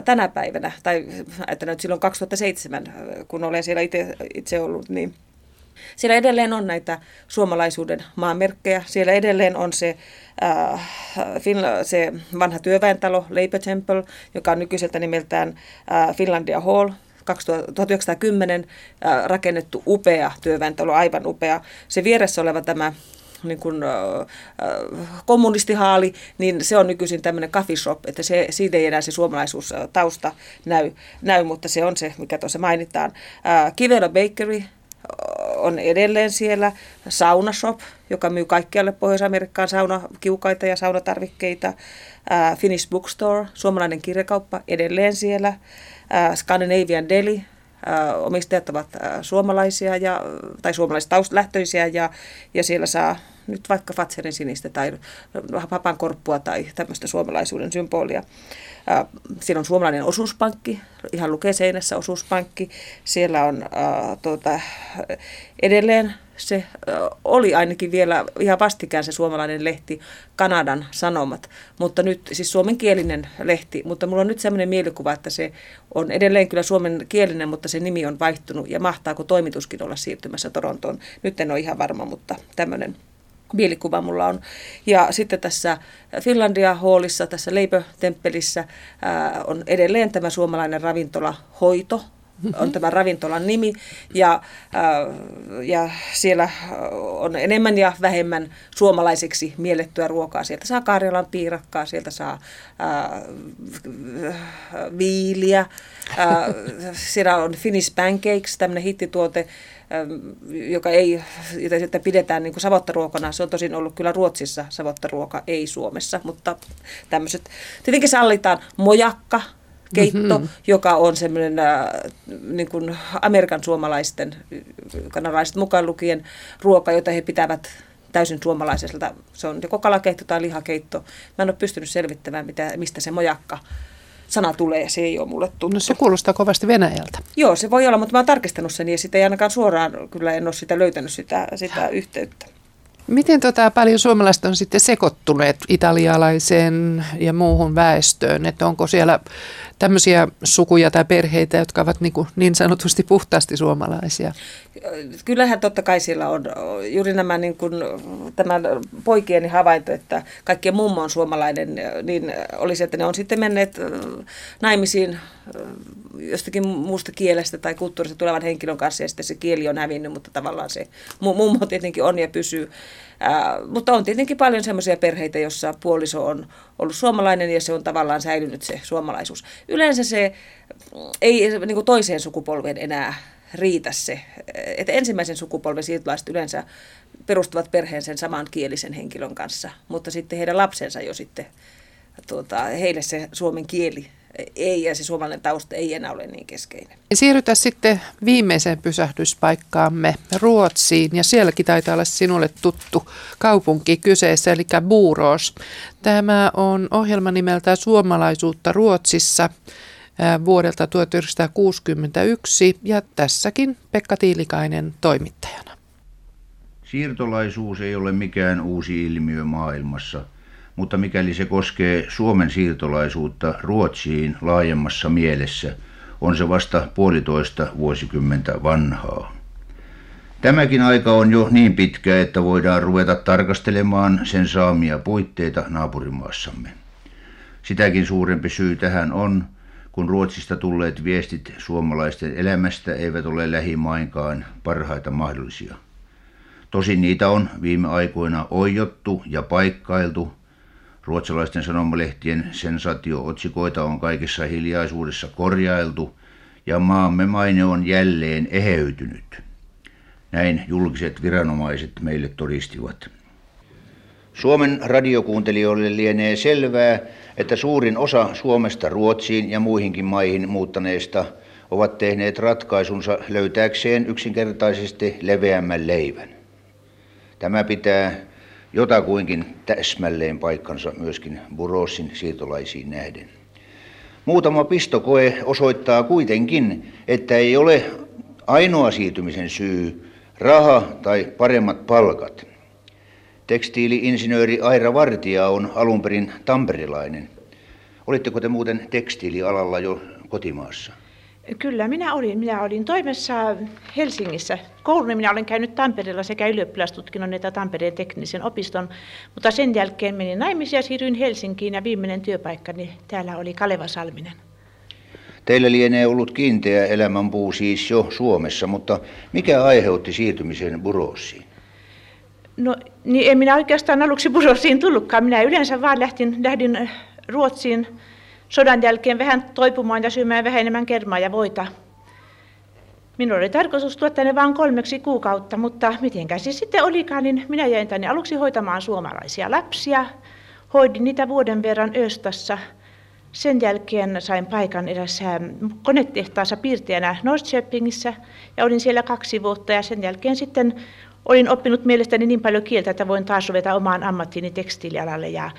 tänä päivänä, tai että nyt silloin 2007, kun olen siellä itse, itse ollut, niin – siellä edelleen on näitä suomalaisuuden maamerkkejä. Siellä edelleen on se, äh, se vanha työväentalo, Labour Temple, joka on nykyiseltä nimeltään äh, Finlandia Hall, 1910 äh, rakennettu upea työväentalo, aivan upea. Se vieressä oleva tämä niin kuin, äh, kommunistihaali, niin se on nykyisin tämmöinen coffee shop, että se, siitä ei enää se suomalaisuus tausta näy, näy mutta se on se, mikä tuossa mainitaan. Äh, Kivela Bakery, on edelleen siellä Sauna Shop, joka myy kaikkialle Pohjois-Amerikkaan saunakiukaita ja saunatarvikkeita. Ää, Finnish Bookstore, suomalainen kirjakauppa, edelleen siellä. Ää, Scandinavian Deli, omistajat ovat suomalaisia ja, tai suomalaistaustalähtöisiä ja, ja siellä saa nyt vaikka Fatserin sinistä tai korppua tai tämmöistä suomalaisuuden symbolia. Siellä on suomalainen osuuspankki, ihan lukee seinässä osuuspankki. Siellä on äh, tuota, edelleen se oli ainakin vielä ihan vastikään se suomalainen lehti, Kanadan Sanomat, mutta nyt siis suomenkielinen lehti, mutta mulla on nyt sellainen mielikuva, että se on edelleen kyllä suomenkielinen, mutta se nimi on vaihtunut ja mahtaako toimituskin olla siirtymässä Torontoon. Nyt en ole ihan varma, mutta tämmöinen mielikuva mulla on. Ja sitten tässä Finlandia Hallissa, tässä Leipö-temppelissä on edelleen tämä suomalainen ravintola Hoito, on tämä ravintolan nimi ja, ja siellä on enemmän ja vähemmän suomalaiseksi miellettyä ruokaa. Sieltä saa Karjalan piirakkaa, sieltä saa ää, viiliä, ää, siellä on Finnish Pancakes, tämmöinen hittituote, joka ei, jota pidetään niin kuin savottaruokana. Se on tosin ollut kyllä Ruotsissa savottaruoka, ei Suomessa, mutta tämmöiset. Tietenkin sallitaan mojakka, keitto, mm-hmm. joka on semmoinen äh, niin kuin Amerikan suomalaisten, kanalaiset mukaan lukien ruoka, jota he pitävät täysin suomalaiselta. Se on joko kalakeitto tai lihakeitto. Mä en ole pystynyt selvittämään, mitä, mistä se mojakka sana tulee, se ei ole mulle tuttu. No se kuulostaa kovasti Venäjältä. Joo, se voi olla, mutta mä oon tarkistanut sen ja sitä ei ainakaan suoraan, kyllä en ole sitä löytänyt sitä, sitä yhteyttä. Miten tota, paljon suomalaiset on sitten sekoittuneet italialaiseen ja muuhun väestöön? Että onko siellä tämmöisiä sukuja tai perheitä, jotka ovat niin, kuin niin sanotusti puhtaasti suomalaisia? Kyllähän totta kai siellä on juuri nämä niin kuin, tämän poikieni havainto, että kaikkien mummo on suomalainen, niin olisi, että ne on sitten menneet naimisiin jostakin muusta kielestä tai kulttuurista tulevan henkilön kanssa ja sitten se kieli on hävinnyt, mutta tavallaan se mummo tietenkin on ja pysyy. Ää, mutta on tietenkin paljon sellaisia perheitä, jossa puoliso on ollut suomalainen ja se on tavallaan säilynyt se suomalaisuus. Yleensä se ei niin kuin toiseen sukupolveen enää riitä se, että ensimmäisen sukupolven siirtolaiset yleensä perustavat perheen sen saman kielisen henkilön kanssa, mutta sitten heidän lapsensa jo sitten, tuota, heille se suomen kieli ei ja se suomalainen tausta ei enää ole niin keskeinen. Siirrytään sitten viimeiseen pysähdyspaikkaamme Ruotsiin ja sielläkin taitaa olla sinulle tuttu kaupunki kyseessä eli Buuros. Tämä on ohjelma nimeltä Suomalaisuutta Ruotsissa vuodelta 1961 ja tässäkin Pekka Tiilikainen toimittajana. Siirtolaisuus ei ole mikään uusi ilmiö maailmassa – mutta mikäli se koskee Suomen siirtolaisuutta Ruotsiin laajemmassa mielessä, on se vasta puolitoista vuosikymmentä vanhaa. Tämäkin aika on jo niin pitkä, että voidaan ruveta tarkastelemaan sen saamia puitteita naapurimaassamme. Sitäkin suurempi syy tähän on, kun Ruotsista tulleet viestit suomalaisten elämästä eivät ole lähimainkaan parhaita mahdollisia. Tosin niitä on viime aikoina oijottu ja paikkailtu, Ruotsalaisten sanomalehtien sensaatio-otsikoita on kaikessa hiljaisuudessa korjailtu ja maamme maine on jälleen eheytynyt. Näin julkiset viranomaiset meille todistivat. Suomen radiokuuntelijoille lienee selvää, että suurin osa Suomesta Ruotsiin ja muihinkin maihin muuttaneista ovat tehneet ratkaisunsa löytääkseen yksinkertaisesti leveämmän leivän. Tämä pitää jotakuinkin täsmälleen paikkansa myöskin Burosin siirtolaisiin nähden. Muutama pistokoe osoittaa kuitenkin, että ei ole ainoa siirtymisen syy raha tai paremmat palkat. Tekstiili-insinööri Aira Vartija on alun perin tamperilainen. Olitteko te muuten tekstiilialalla jo kotimaassa? Kyllä, minä olin. Minä olin toimessa Helsingissä. Koulun minä olen käynyt Tampereella sekä ylioppilastutkinnon että Tampereen teknisen opiston, mutta sen jälkeen menin naimisiin ja siirryin Helsinkiin ja viimeinen työpaikkani täällä oli Kaleva Salminen. Teillä lienee ollut kiinteä elämänpuu siis jo Suomessa, mutta mikä aiheutti siirtymisen Burosiin? No niin en minä oikeastaan aluksi Burosiin tullutkaan. Minä yleensä vaan lähtin, lähdin Ruotsiin sodan jälkeen vähän toipumaan ja syömään vähän enemmän kermaa ja voita. Minulla oli tarkoitus tuoda tänne vain kolmeksi kuukautta, mutta mitenkä siis sitten olikaan, niin minä jäin tänne aluksi hoitamaan suomalaisia lapsia. Hoidin niitä vuoden verran Östassa. Sen jälkeen sain paikan erässä konetehtaassa piirteenä Norrköpingissä ja olin siellä kaksi vuotta ja sen jälkeen sitten olin oppinut mielestäni niin paljon kieltä, että voin taas ruveta omaan ammattiini tekstiilialalle ja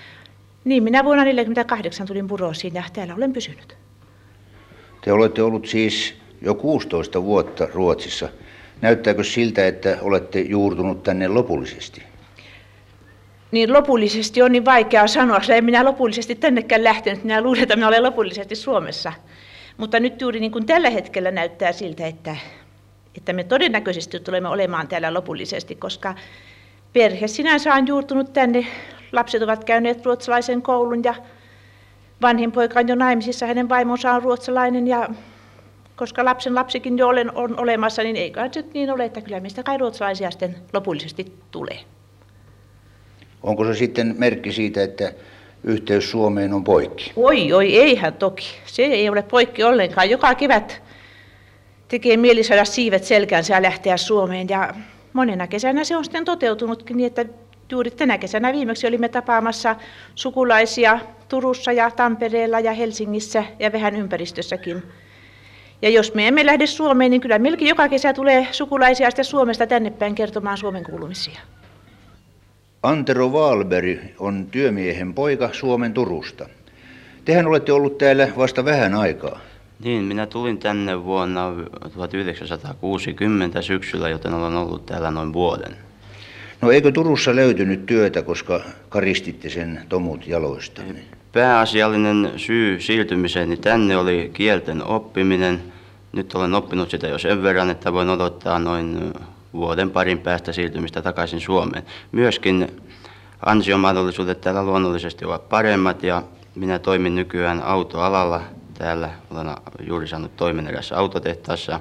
niin, minä vuonna 1948 tulin Burosiin ja täällä olen pysynyt. Te olette ollut siis jo 16 vuotta Ruotsissa. Näyttääkö siltä, että olette juurtunut tänne lopullisesti? Niin lopullisesti on niin vaikea sanoa, sillä en minä lopullisesti tännekään lähtenyt. Minä luulen, että minä olen lopullisesti Suomessa. Mutta nyt juuri niin kuin tällä hetkellä näyttää siltä, että, että me todennäköisesti tulemme olemaan täällä lopullisesti, koska perhe sinänsä on juurtunut tänne Lapset ovat käyneet ruotsalaisen koulun ja vanhin poika on jo naimisissa, hänen vaimonsa on ruotsalainen ja koska lapsen lapsikin jo olen, on olemassa, niin ei kai nyt niin ole, että kyllä mistä kai ruotsalaisia sitten lopullisesti tulee. Onko se sitten merkki siitä, että yhteys Suomeen on poikki? Oi, oi, eihän toki. Se ei ole poikki ollenkaan. Joka kevät tekee mieli saada siivet selkäänsä ja lähteä Suomeen. Ja monena kesänä se on sitten toteutunutkin niin, että juuri tänä kesänä viimeksi olimme tapaamassa sukulaisia Turussa ja Tampereella ja Helsingissä ja vähän ympäristössäkin. Ja jos me emme lähde Suomeen, niin kyllä melkein joka kesä tulee sukulaisia sitten Suomesta tänne päin kertomaan Suomen kuulumisia. Antero Valberg on työmiehen poika Suomen Turusta. Tehän olette ollut täällä vasta vähän aikaa. Niin, minä tulin tänne vuonna 1960 syksyllä, joten olen ollut täällä noin vuoden. No eikö Turussa löytynyt työtä, koska karistitte sen tomut jaloista? Pääasiallinen syy siirtymiseni tänne oli kielten oppiminen. Nyt olen oppinut sitä jo sen verran, että voin odottaa noin vuoden parin päästä siirtymistä takaisin Suomeen. Myöskin ansiomahdollisuudet täällä luonnollisesti ovat paremmat ja minä toimin nykyään autoalalla täällä. Olen juuri saanut toimen erässä autotehtaassa,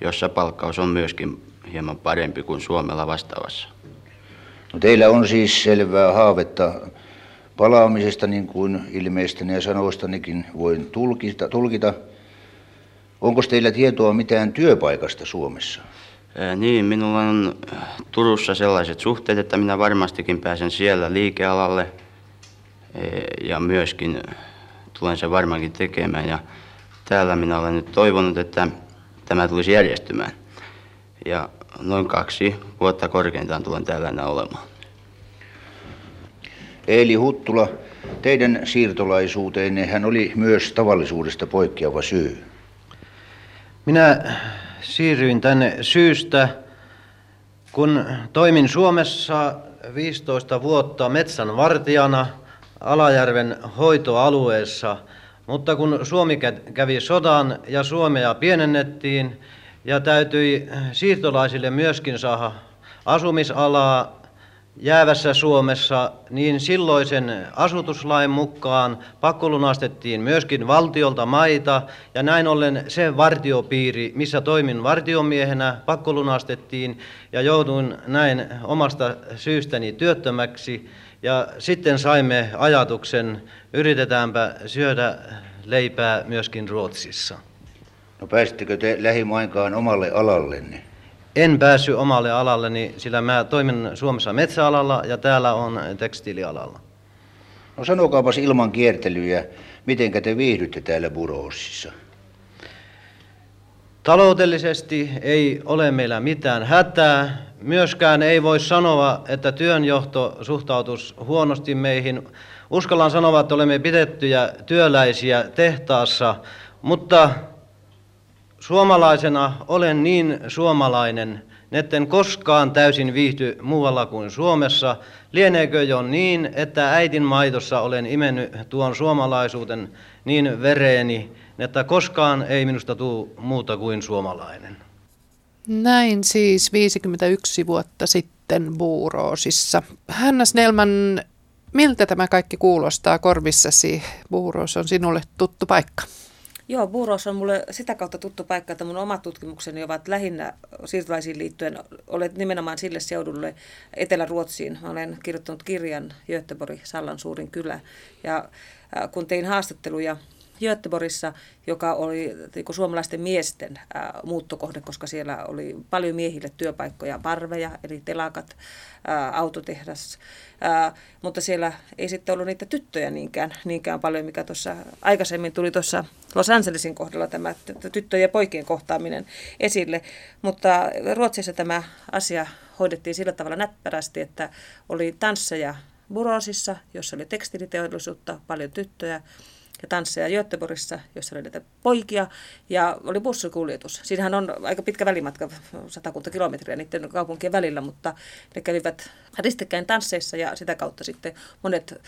jossa palkkaus on myöskin hieman parempi kuin Suomella vastaavassa. No teillä on siis selvää haavetta palaamisesta, niin kuin ilmeistä ja sanoistanikin voin tulkita, tulkita. Onko teillä tietoa mitään työpaikasta Suomessa? Ää, niin, minulla on Turussa sellaiset suhteet, että minä varmastikin pääsen siellä liikealalle ja myöskin tulen sen varmaankin tekemään. Ja täällä minä olen nyt toivonut, että tämä tulisi järjestymään. Ja noin kaksi vuotta korkeintaan tulen täällä enää olemaan. Eli Huttula, teidän siirtolaisuuteenne hän oli myös tavallisuudesta poikkeava syy. Minä siirryin tänne syystä, kun toimin Suomessa 15 vuotta metsän vartijana Alajärven hoitoalueessa, mutta kun Suomi kävi sodan ja Suomea pienennettiin ja täytyi siirtolaisille myöskin saada asumisalaa jäävässä Suomessa, niin silloisen asutuslain mukaan pakkolunastettiin myöskin valtiolta maita, ja näin ollen se vartiopiiri, missä toimin vartiomiehenä, pakkolunastettiin, ja jouduin näin omasta syystäni työttömäksi, ja sitten saimme ajatuksen, yritetäänpä syödä leipää myöskin Ruotsissa. No pääsittekö te lähimainkaan omalle alallenne? En päässyt omalle alalleni, sillä mä toimin Suomessa metsäalalla ja täällä on tekstiilialalla. No sanokaapas ilman kiertelyjä, miten te viihdytte täällä Buroosissa? Taloudellisesti ei ole meillä mitään hätää. Myöskään ei voi sanoa, että työnjohto suhtautus huonosti meihin. Uskallan sanoa, että olemme pidettyjä työläisiä tehtaassa, mutta Suomalaisena olen niin suomalainen, etten koskaan täysin viihdy muualla kuin Suomessa. Lieneekö jo niin, että äidin maidossa olen imennyt tuon suomalaisuuden niin vereeni, että koskaan ei minusta tule muuta kuin suomalainen. Näin siis 51 vuotta sitten Buuroosissa. Hanna Snellman, miltä tämä kaikki kuulostaa korvissasi? Buuroos on sinulle tuttu paikka. Joo, Buuros on mulle sitä kautta tuttu paikka, että mun omat tutkimukseni ovat lähinnä siirtolaisiin liittyen, olet nimenomaan sille seudulle Etelä-Ruotsiin. Mä olen kirjoittanut kirjan Göteborg, Sallan suurin kylä. Ja kun tein haastatteluja Göteborgissa, joka oli niin suomalaisten miesten ää, muuttokohde, koska siellä oli paljon miehille työpaikkoja, varveja, eli telakat, ää, autotehdas, ää, mutta siellä ei sitten ollut niitä tyttöjä niinkään, niinkään paljon, mikä tuossa aikaisemmin tuli tuossa Los Angelesin kohdalla tämä tyttöjen ja poikien kohtaaminen esille, mutta Ruotsissa tämä asia hoidettiin sillä tavalla näppärästi, että oli tansseja Burosissa, jossa oli tekstiiliteollisuutta, paljon tyttöjä, ja tansseja Göteborgissa, jossa oli näitä poikia, ja oli bussikuljetus. Siinähän on aika pitkä välimatka, satakunta kilometriä niiden kaupunkien välillä, mutta ne kävivät ristikkäin tansseissa ja sitä kautta sitten monet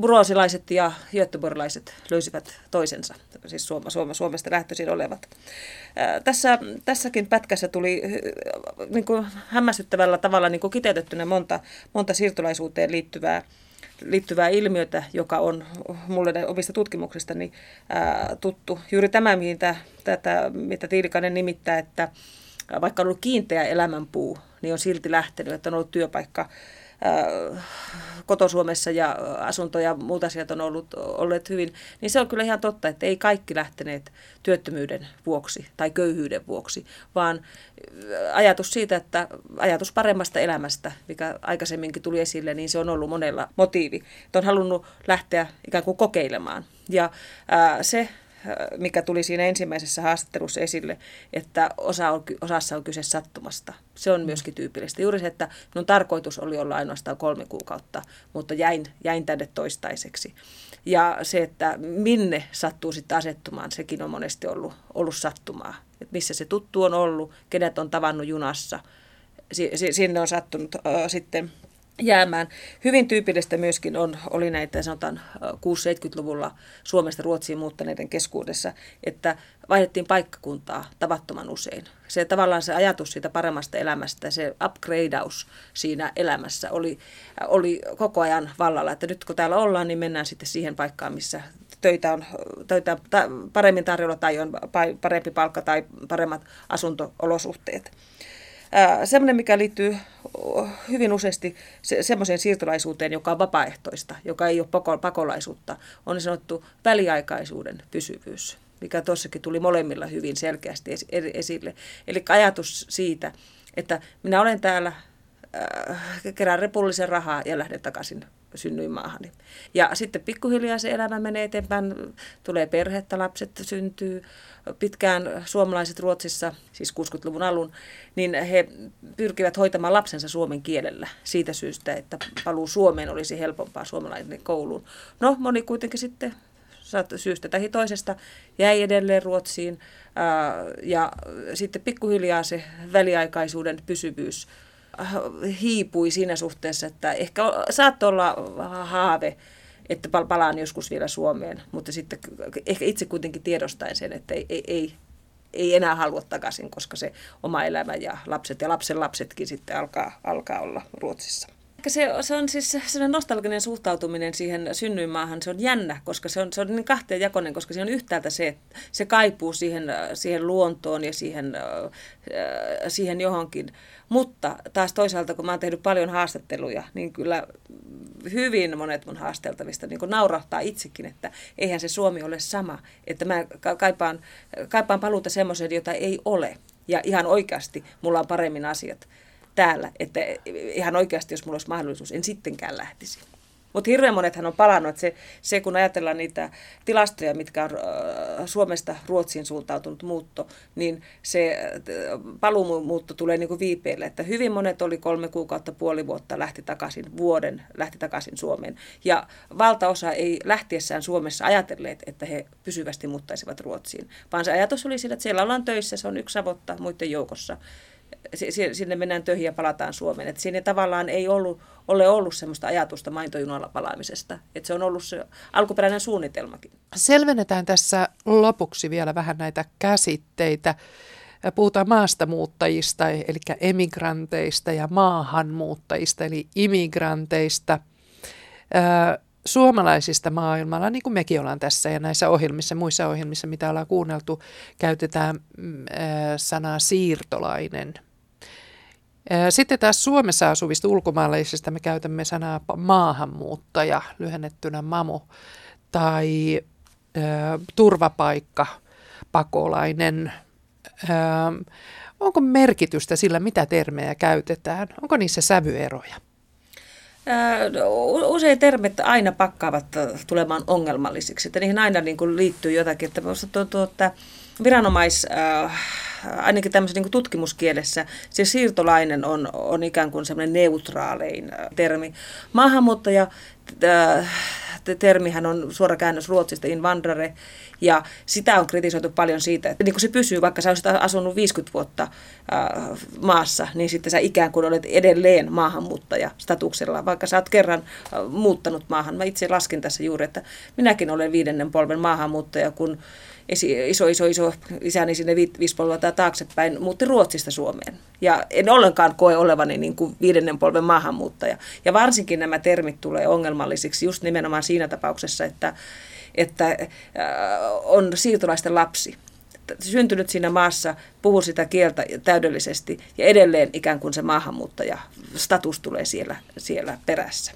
burosilaiset ja göteborgilaiset löysivät toisensa, siis Suoma, Suoma, Suomesta lähtöisin olevat. Ää, tässä, tässäkin pätkässä tuli niin kuin hämmästyttävällä tavalla niin kuin kiteytettynä monta, monta siirtolaisuuteen liittyvää liittyvää ilmiötä, joka on mulle omista tutkimuksistani ää, tuttu. Juuri tämä, mitä, tätä, mitä Tiilikainen nimittää, että vaikka on ollut kiinteä elämänpuu, niin on silti lähtenyt, että on ollut työpaikka kotosuomessa ja asunto ja muut asiat on ollut, olleet hyvin, niin se on kyllä ihan totta, että ei kaikki lähteneet työttömyyden vuoksi tai köyhyyden vuoksi, vaan ajatus siitä, että ajatus paremmasta elämästä, mikä aikaisemminkin tuli esille, niin se on ollut monella motiivi. Että on halunnut lähteä ikään kuin kokeilemaan. Ja ää, se mikä tuli siinä ensimmäisessä haastattelussa esille, että osa on, osassa on kyse sattumasta. Se on myöskin tyypillistä. Juuri se, että minun tarkoitus oli olla ainoastaan kolme kuukautta, mutta jäin, jäin tänne toistaiseksi. Ja se, että minne sattuu sitten asettumaan, sekin on monesti ollut, ollut sattumaa. Että missä se tuttu on ollut, kenet on tavannut junassa. Si- sinne on sattunut äh, sitten jäämään. Hyvin tyypillistä myöskin on, oli näitä sanotaan 6-70-luvulla Suomesta Ruotsiin muuttaneiden keskuudessa, että vaihdettiin paikkakuntaa tavattoman usein. Se tavallaan se ajatus siitä paremmasta elämästä, se upgradeaus siinä elämässä oli, oli koko ajan vallalla, että nyt kun täällä ollaan, niin mennään sitten siihen paikkaan, missä töitä on, töitä on paremmin tarjolla tai on parempi palkka tai paremmat asuntoolosuhteet. Semmoinen, mikä liittyy hyvin useasti se, semmoiseen siirtolaisuuteen, joka on vapaaehtoista, joka ei ole pako, pakolaisuutta, on niin sanottu väliaikaisuuden pysyvyys, mikä tuossakin tuli molemmilla hyvin selkeästi esille. Eli ajatus siitä, että minä olen täällä, äh, kerään repullisen rahaa ja lähden takaisin synnyin maahani. Ja sitten pikkuhiljaa se elämä menee eteenpäin, tulee perhettä, lapset syntyy. Pitkään suomalaiset Ruotsissa, siis 60-luvun alun, niin he pyrkivät hoitamaan lapsensa suomen kielellä siitä syystä, että paluu Suomeen olisi helpompaa suomalainen kouluun. No, moni kuitenkin sitten syystä tai toisesta jäi edelleen Ruotsiin ja sitten pikkuhiljaa se väliaikaisuuden pysyvyys hiipui siinä suhteessa, että ehkä saattoi olla haave, että palaan joskus vielä Suomeen, mutta sitten ehkä itse kuitenkin tiedostaen sen, että ei, ei, ei, ei enää halua takaisin, koska se oma elämä ja lapset ja lapsen lapsetkin sitten alkaa, alkaa olla Ruotsissa. Se, se on siis sellainen nostalginen suhtautuminen siihen synnyinmaahan, se on jännä, koska se on, se on niin kahteen jakonen, koska se on yhtäältä se, se kaipuu siihen, siihen luontoon ja siihen, siihen johonkin. Mutta taas toisaalta, kun mä oon tehnyt paljon haastatteluja, niin kyllä hyvin monet mun haasteltavista niin naurahtaa itsekin, että eihän se Suomi ole sama. Että mä kaipaan, kaipaan paluuta semmoiseen, jota ei ole. Ja ihan oikeasti mulla on paremmin asiat täällä, että ihan oikeasti, jos mulla olisi mahdollisuus, en sittenkään lähtisi. Mutta hirveän monethan on palannut, se, se kun ajatellaan niitä tilastoja, mitkä on äh, Suomesta Ruotsiin suuntautunut muutto, niin se äh, paluumuutto tulee niin kuin viipeille, että hyvin monet oli kolme kuukautta, puoli vuotta, lähti takaisin, vuoden lähti takaisin Suomeen. Ja valtaosa ei lähtiessään Suomessa ajatelleet, että he pysyvästi muuttaisivat Ruotsiin, vaan se ajatus oli sillä, että siellä ollaan töissä, se on yksi savotta muiden joukossa sinne mennään töihin ja palataan Suomeen. Että siinä tavallaan ei ollut, ole ollut sellaista ajatusta maintojunalla palaamisesta. Että se on ollut se alkuperäinen suunnitelmakin. Selvennetään tässä lopuksi vielä vähän näitä käsitteitä. Puhutaan maastamuuttajista, eli emigranteista ja maahanmuuttajista, eli immigranteista. Suomalaisista maailmalla, niin kuin mekin ollaan tässä ja näissä ohjelmissa, muissa ohjelmissa, mitä ollaan kuunneltu, käytetään mm, sanaa siirtolainen – sitten taas Suomessa asuvista ulkomaalaisista me käytämme sanaa maahanmuuttaja, lyhennettynä mamu, tai ö, turvapaikka, pakolainen. Ö, onko merkitystä sillä, mitä termejä käytetään? Onko niissä sävyeroja? Usein termit aina pakkaavat tulemaan ongelmallisiksi, että niihin aina niin kuin liittyy jotakin. Että tuntuu, että viranomais, äh, ainakin tämmöisen niin tutkimuskielessä, se siirtolainen on, on ikään kuin semmoinen neutraalein äh, termi. Maahanmuuttaja, äh, termihän on suora käännös Ruotsista, invandrare, ja sitä on kritisoitu paljon siitä, että niin kun se pysyy, vaikka sä olisit asunut 50 vuotta äh, maassa, niin sitten sä ikään kuin olet edelleen maahanmuuttaja statuksella, vaikka sä oot kerran äh, muuttanut maahan. Mä itse laskin tässä juuri, että minäkin olen viidennen polven maahanmuuttaja, kun iso, iso, iso isäni sinne viisi polvaa taaksepäin muutti Ruotsista Suomeen. Ja en ollenkaan koe olevani niin kuin viidennen polven maahanmuuttaja. Ja varsinkin nämä termit tulee ongelmallisiksi just nimenomaan siinä tapauksessa, että, että äh, on siirtolaisten lapsi syntynyt siinä maassa, puhuu sitä kieltä täydellisesti ja edelleen ikään kuin se maahanmuuttaja status tulee siellä, siellä perässä.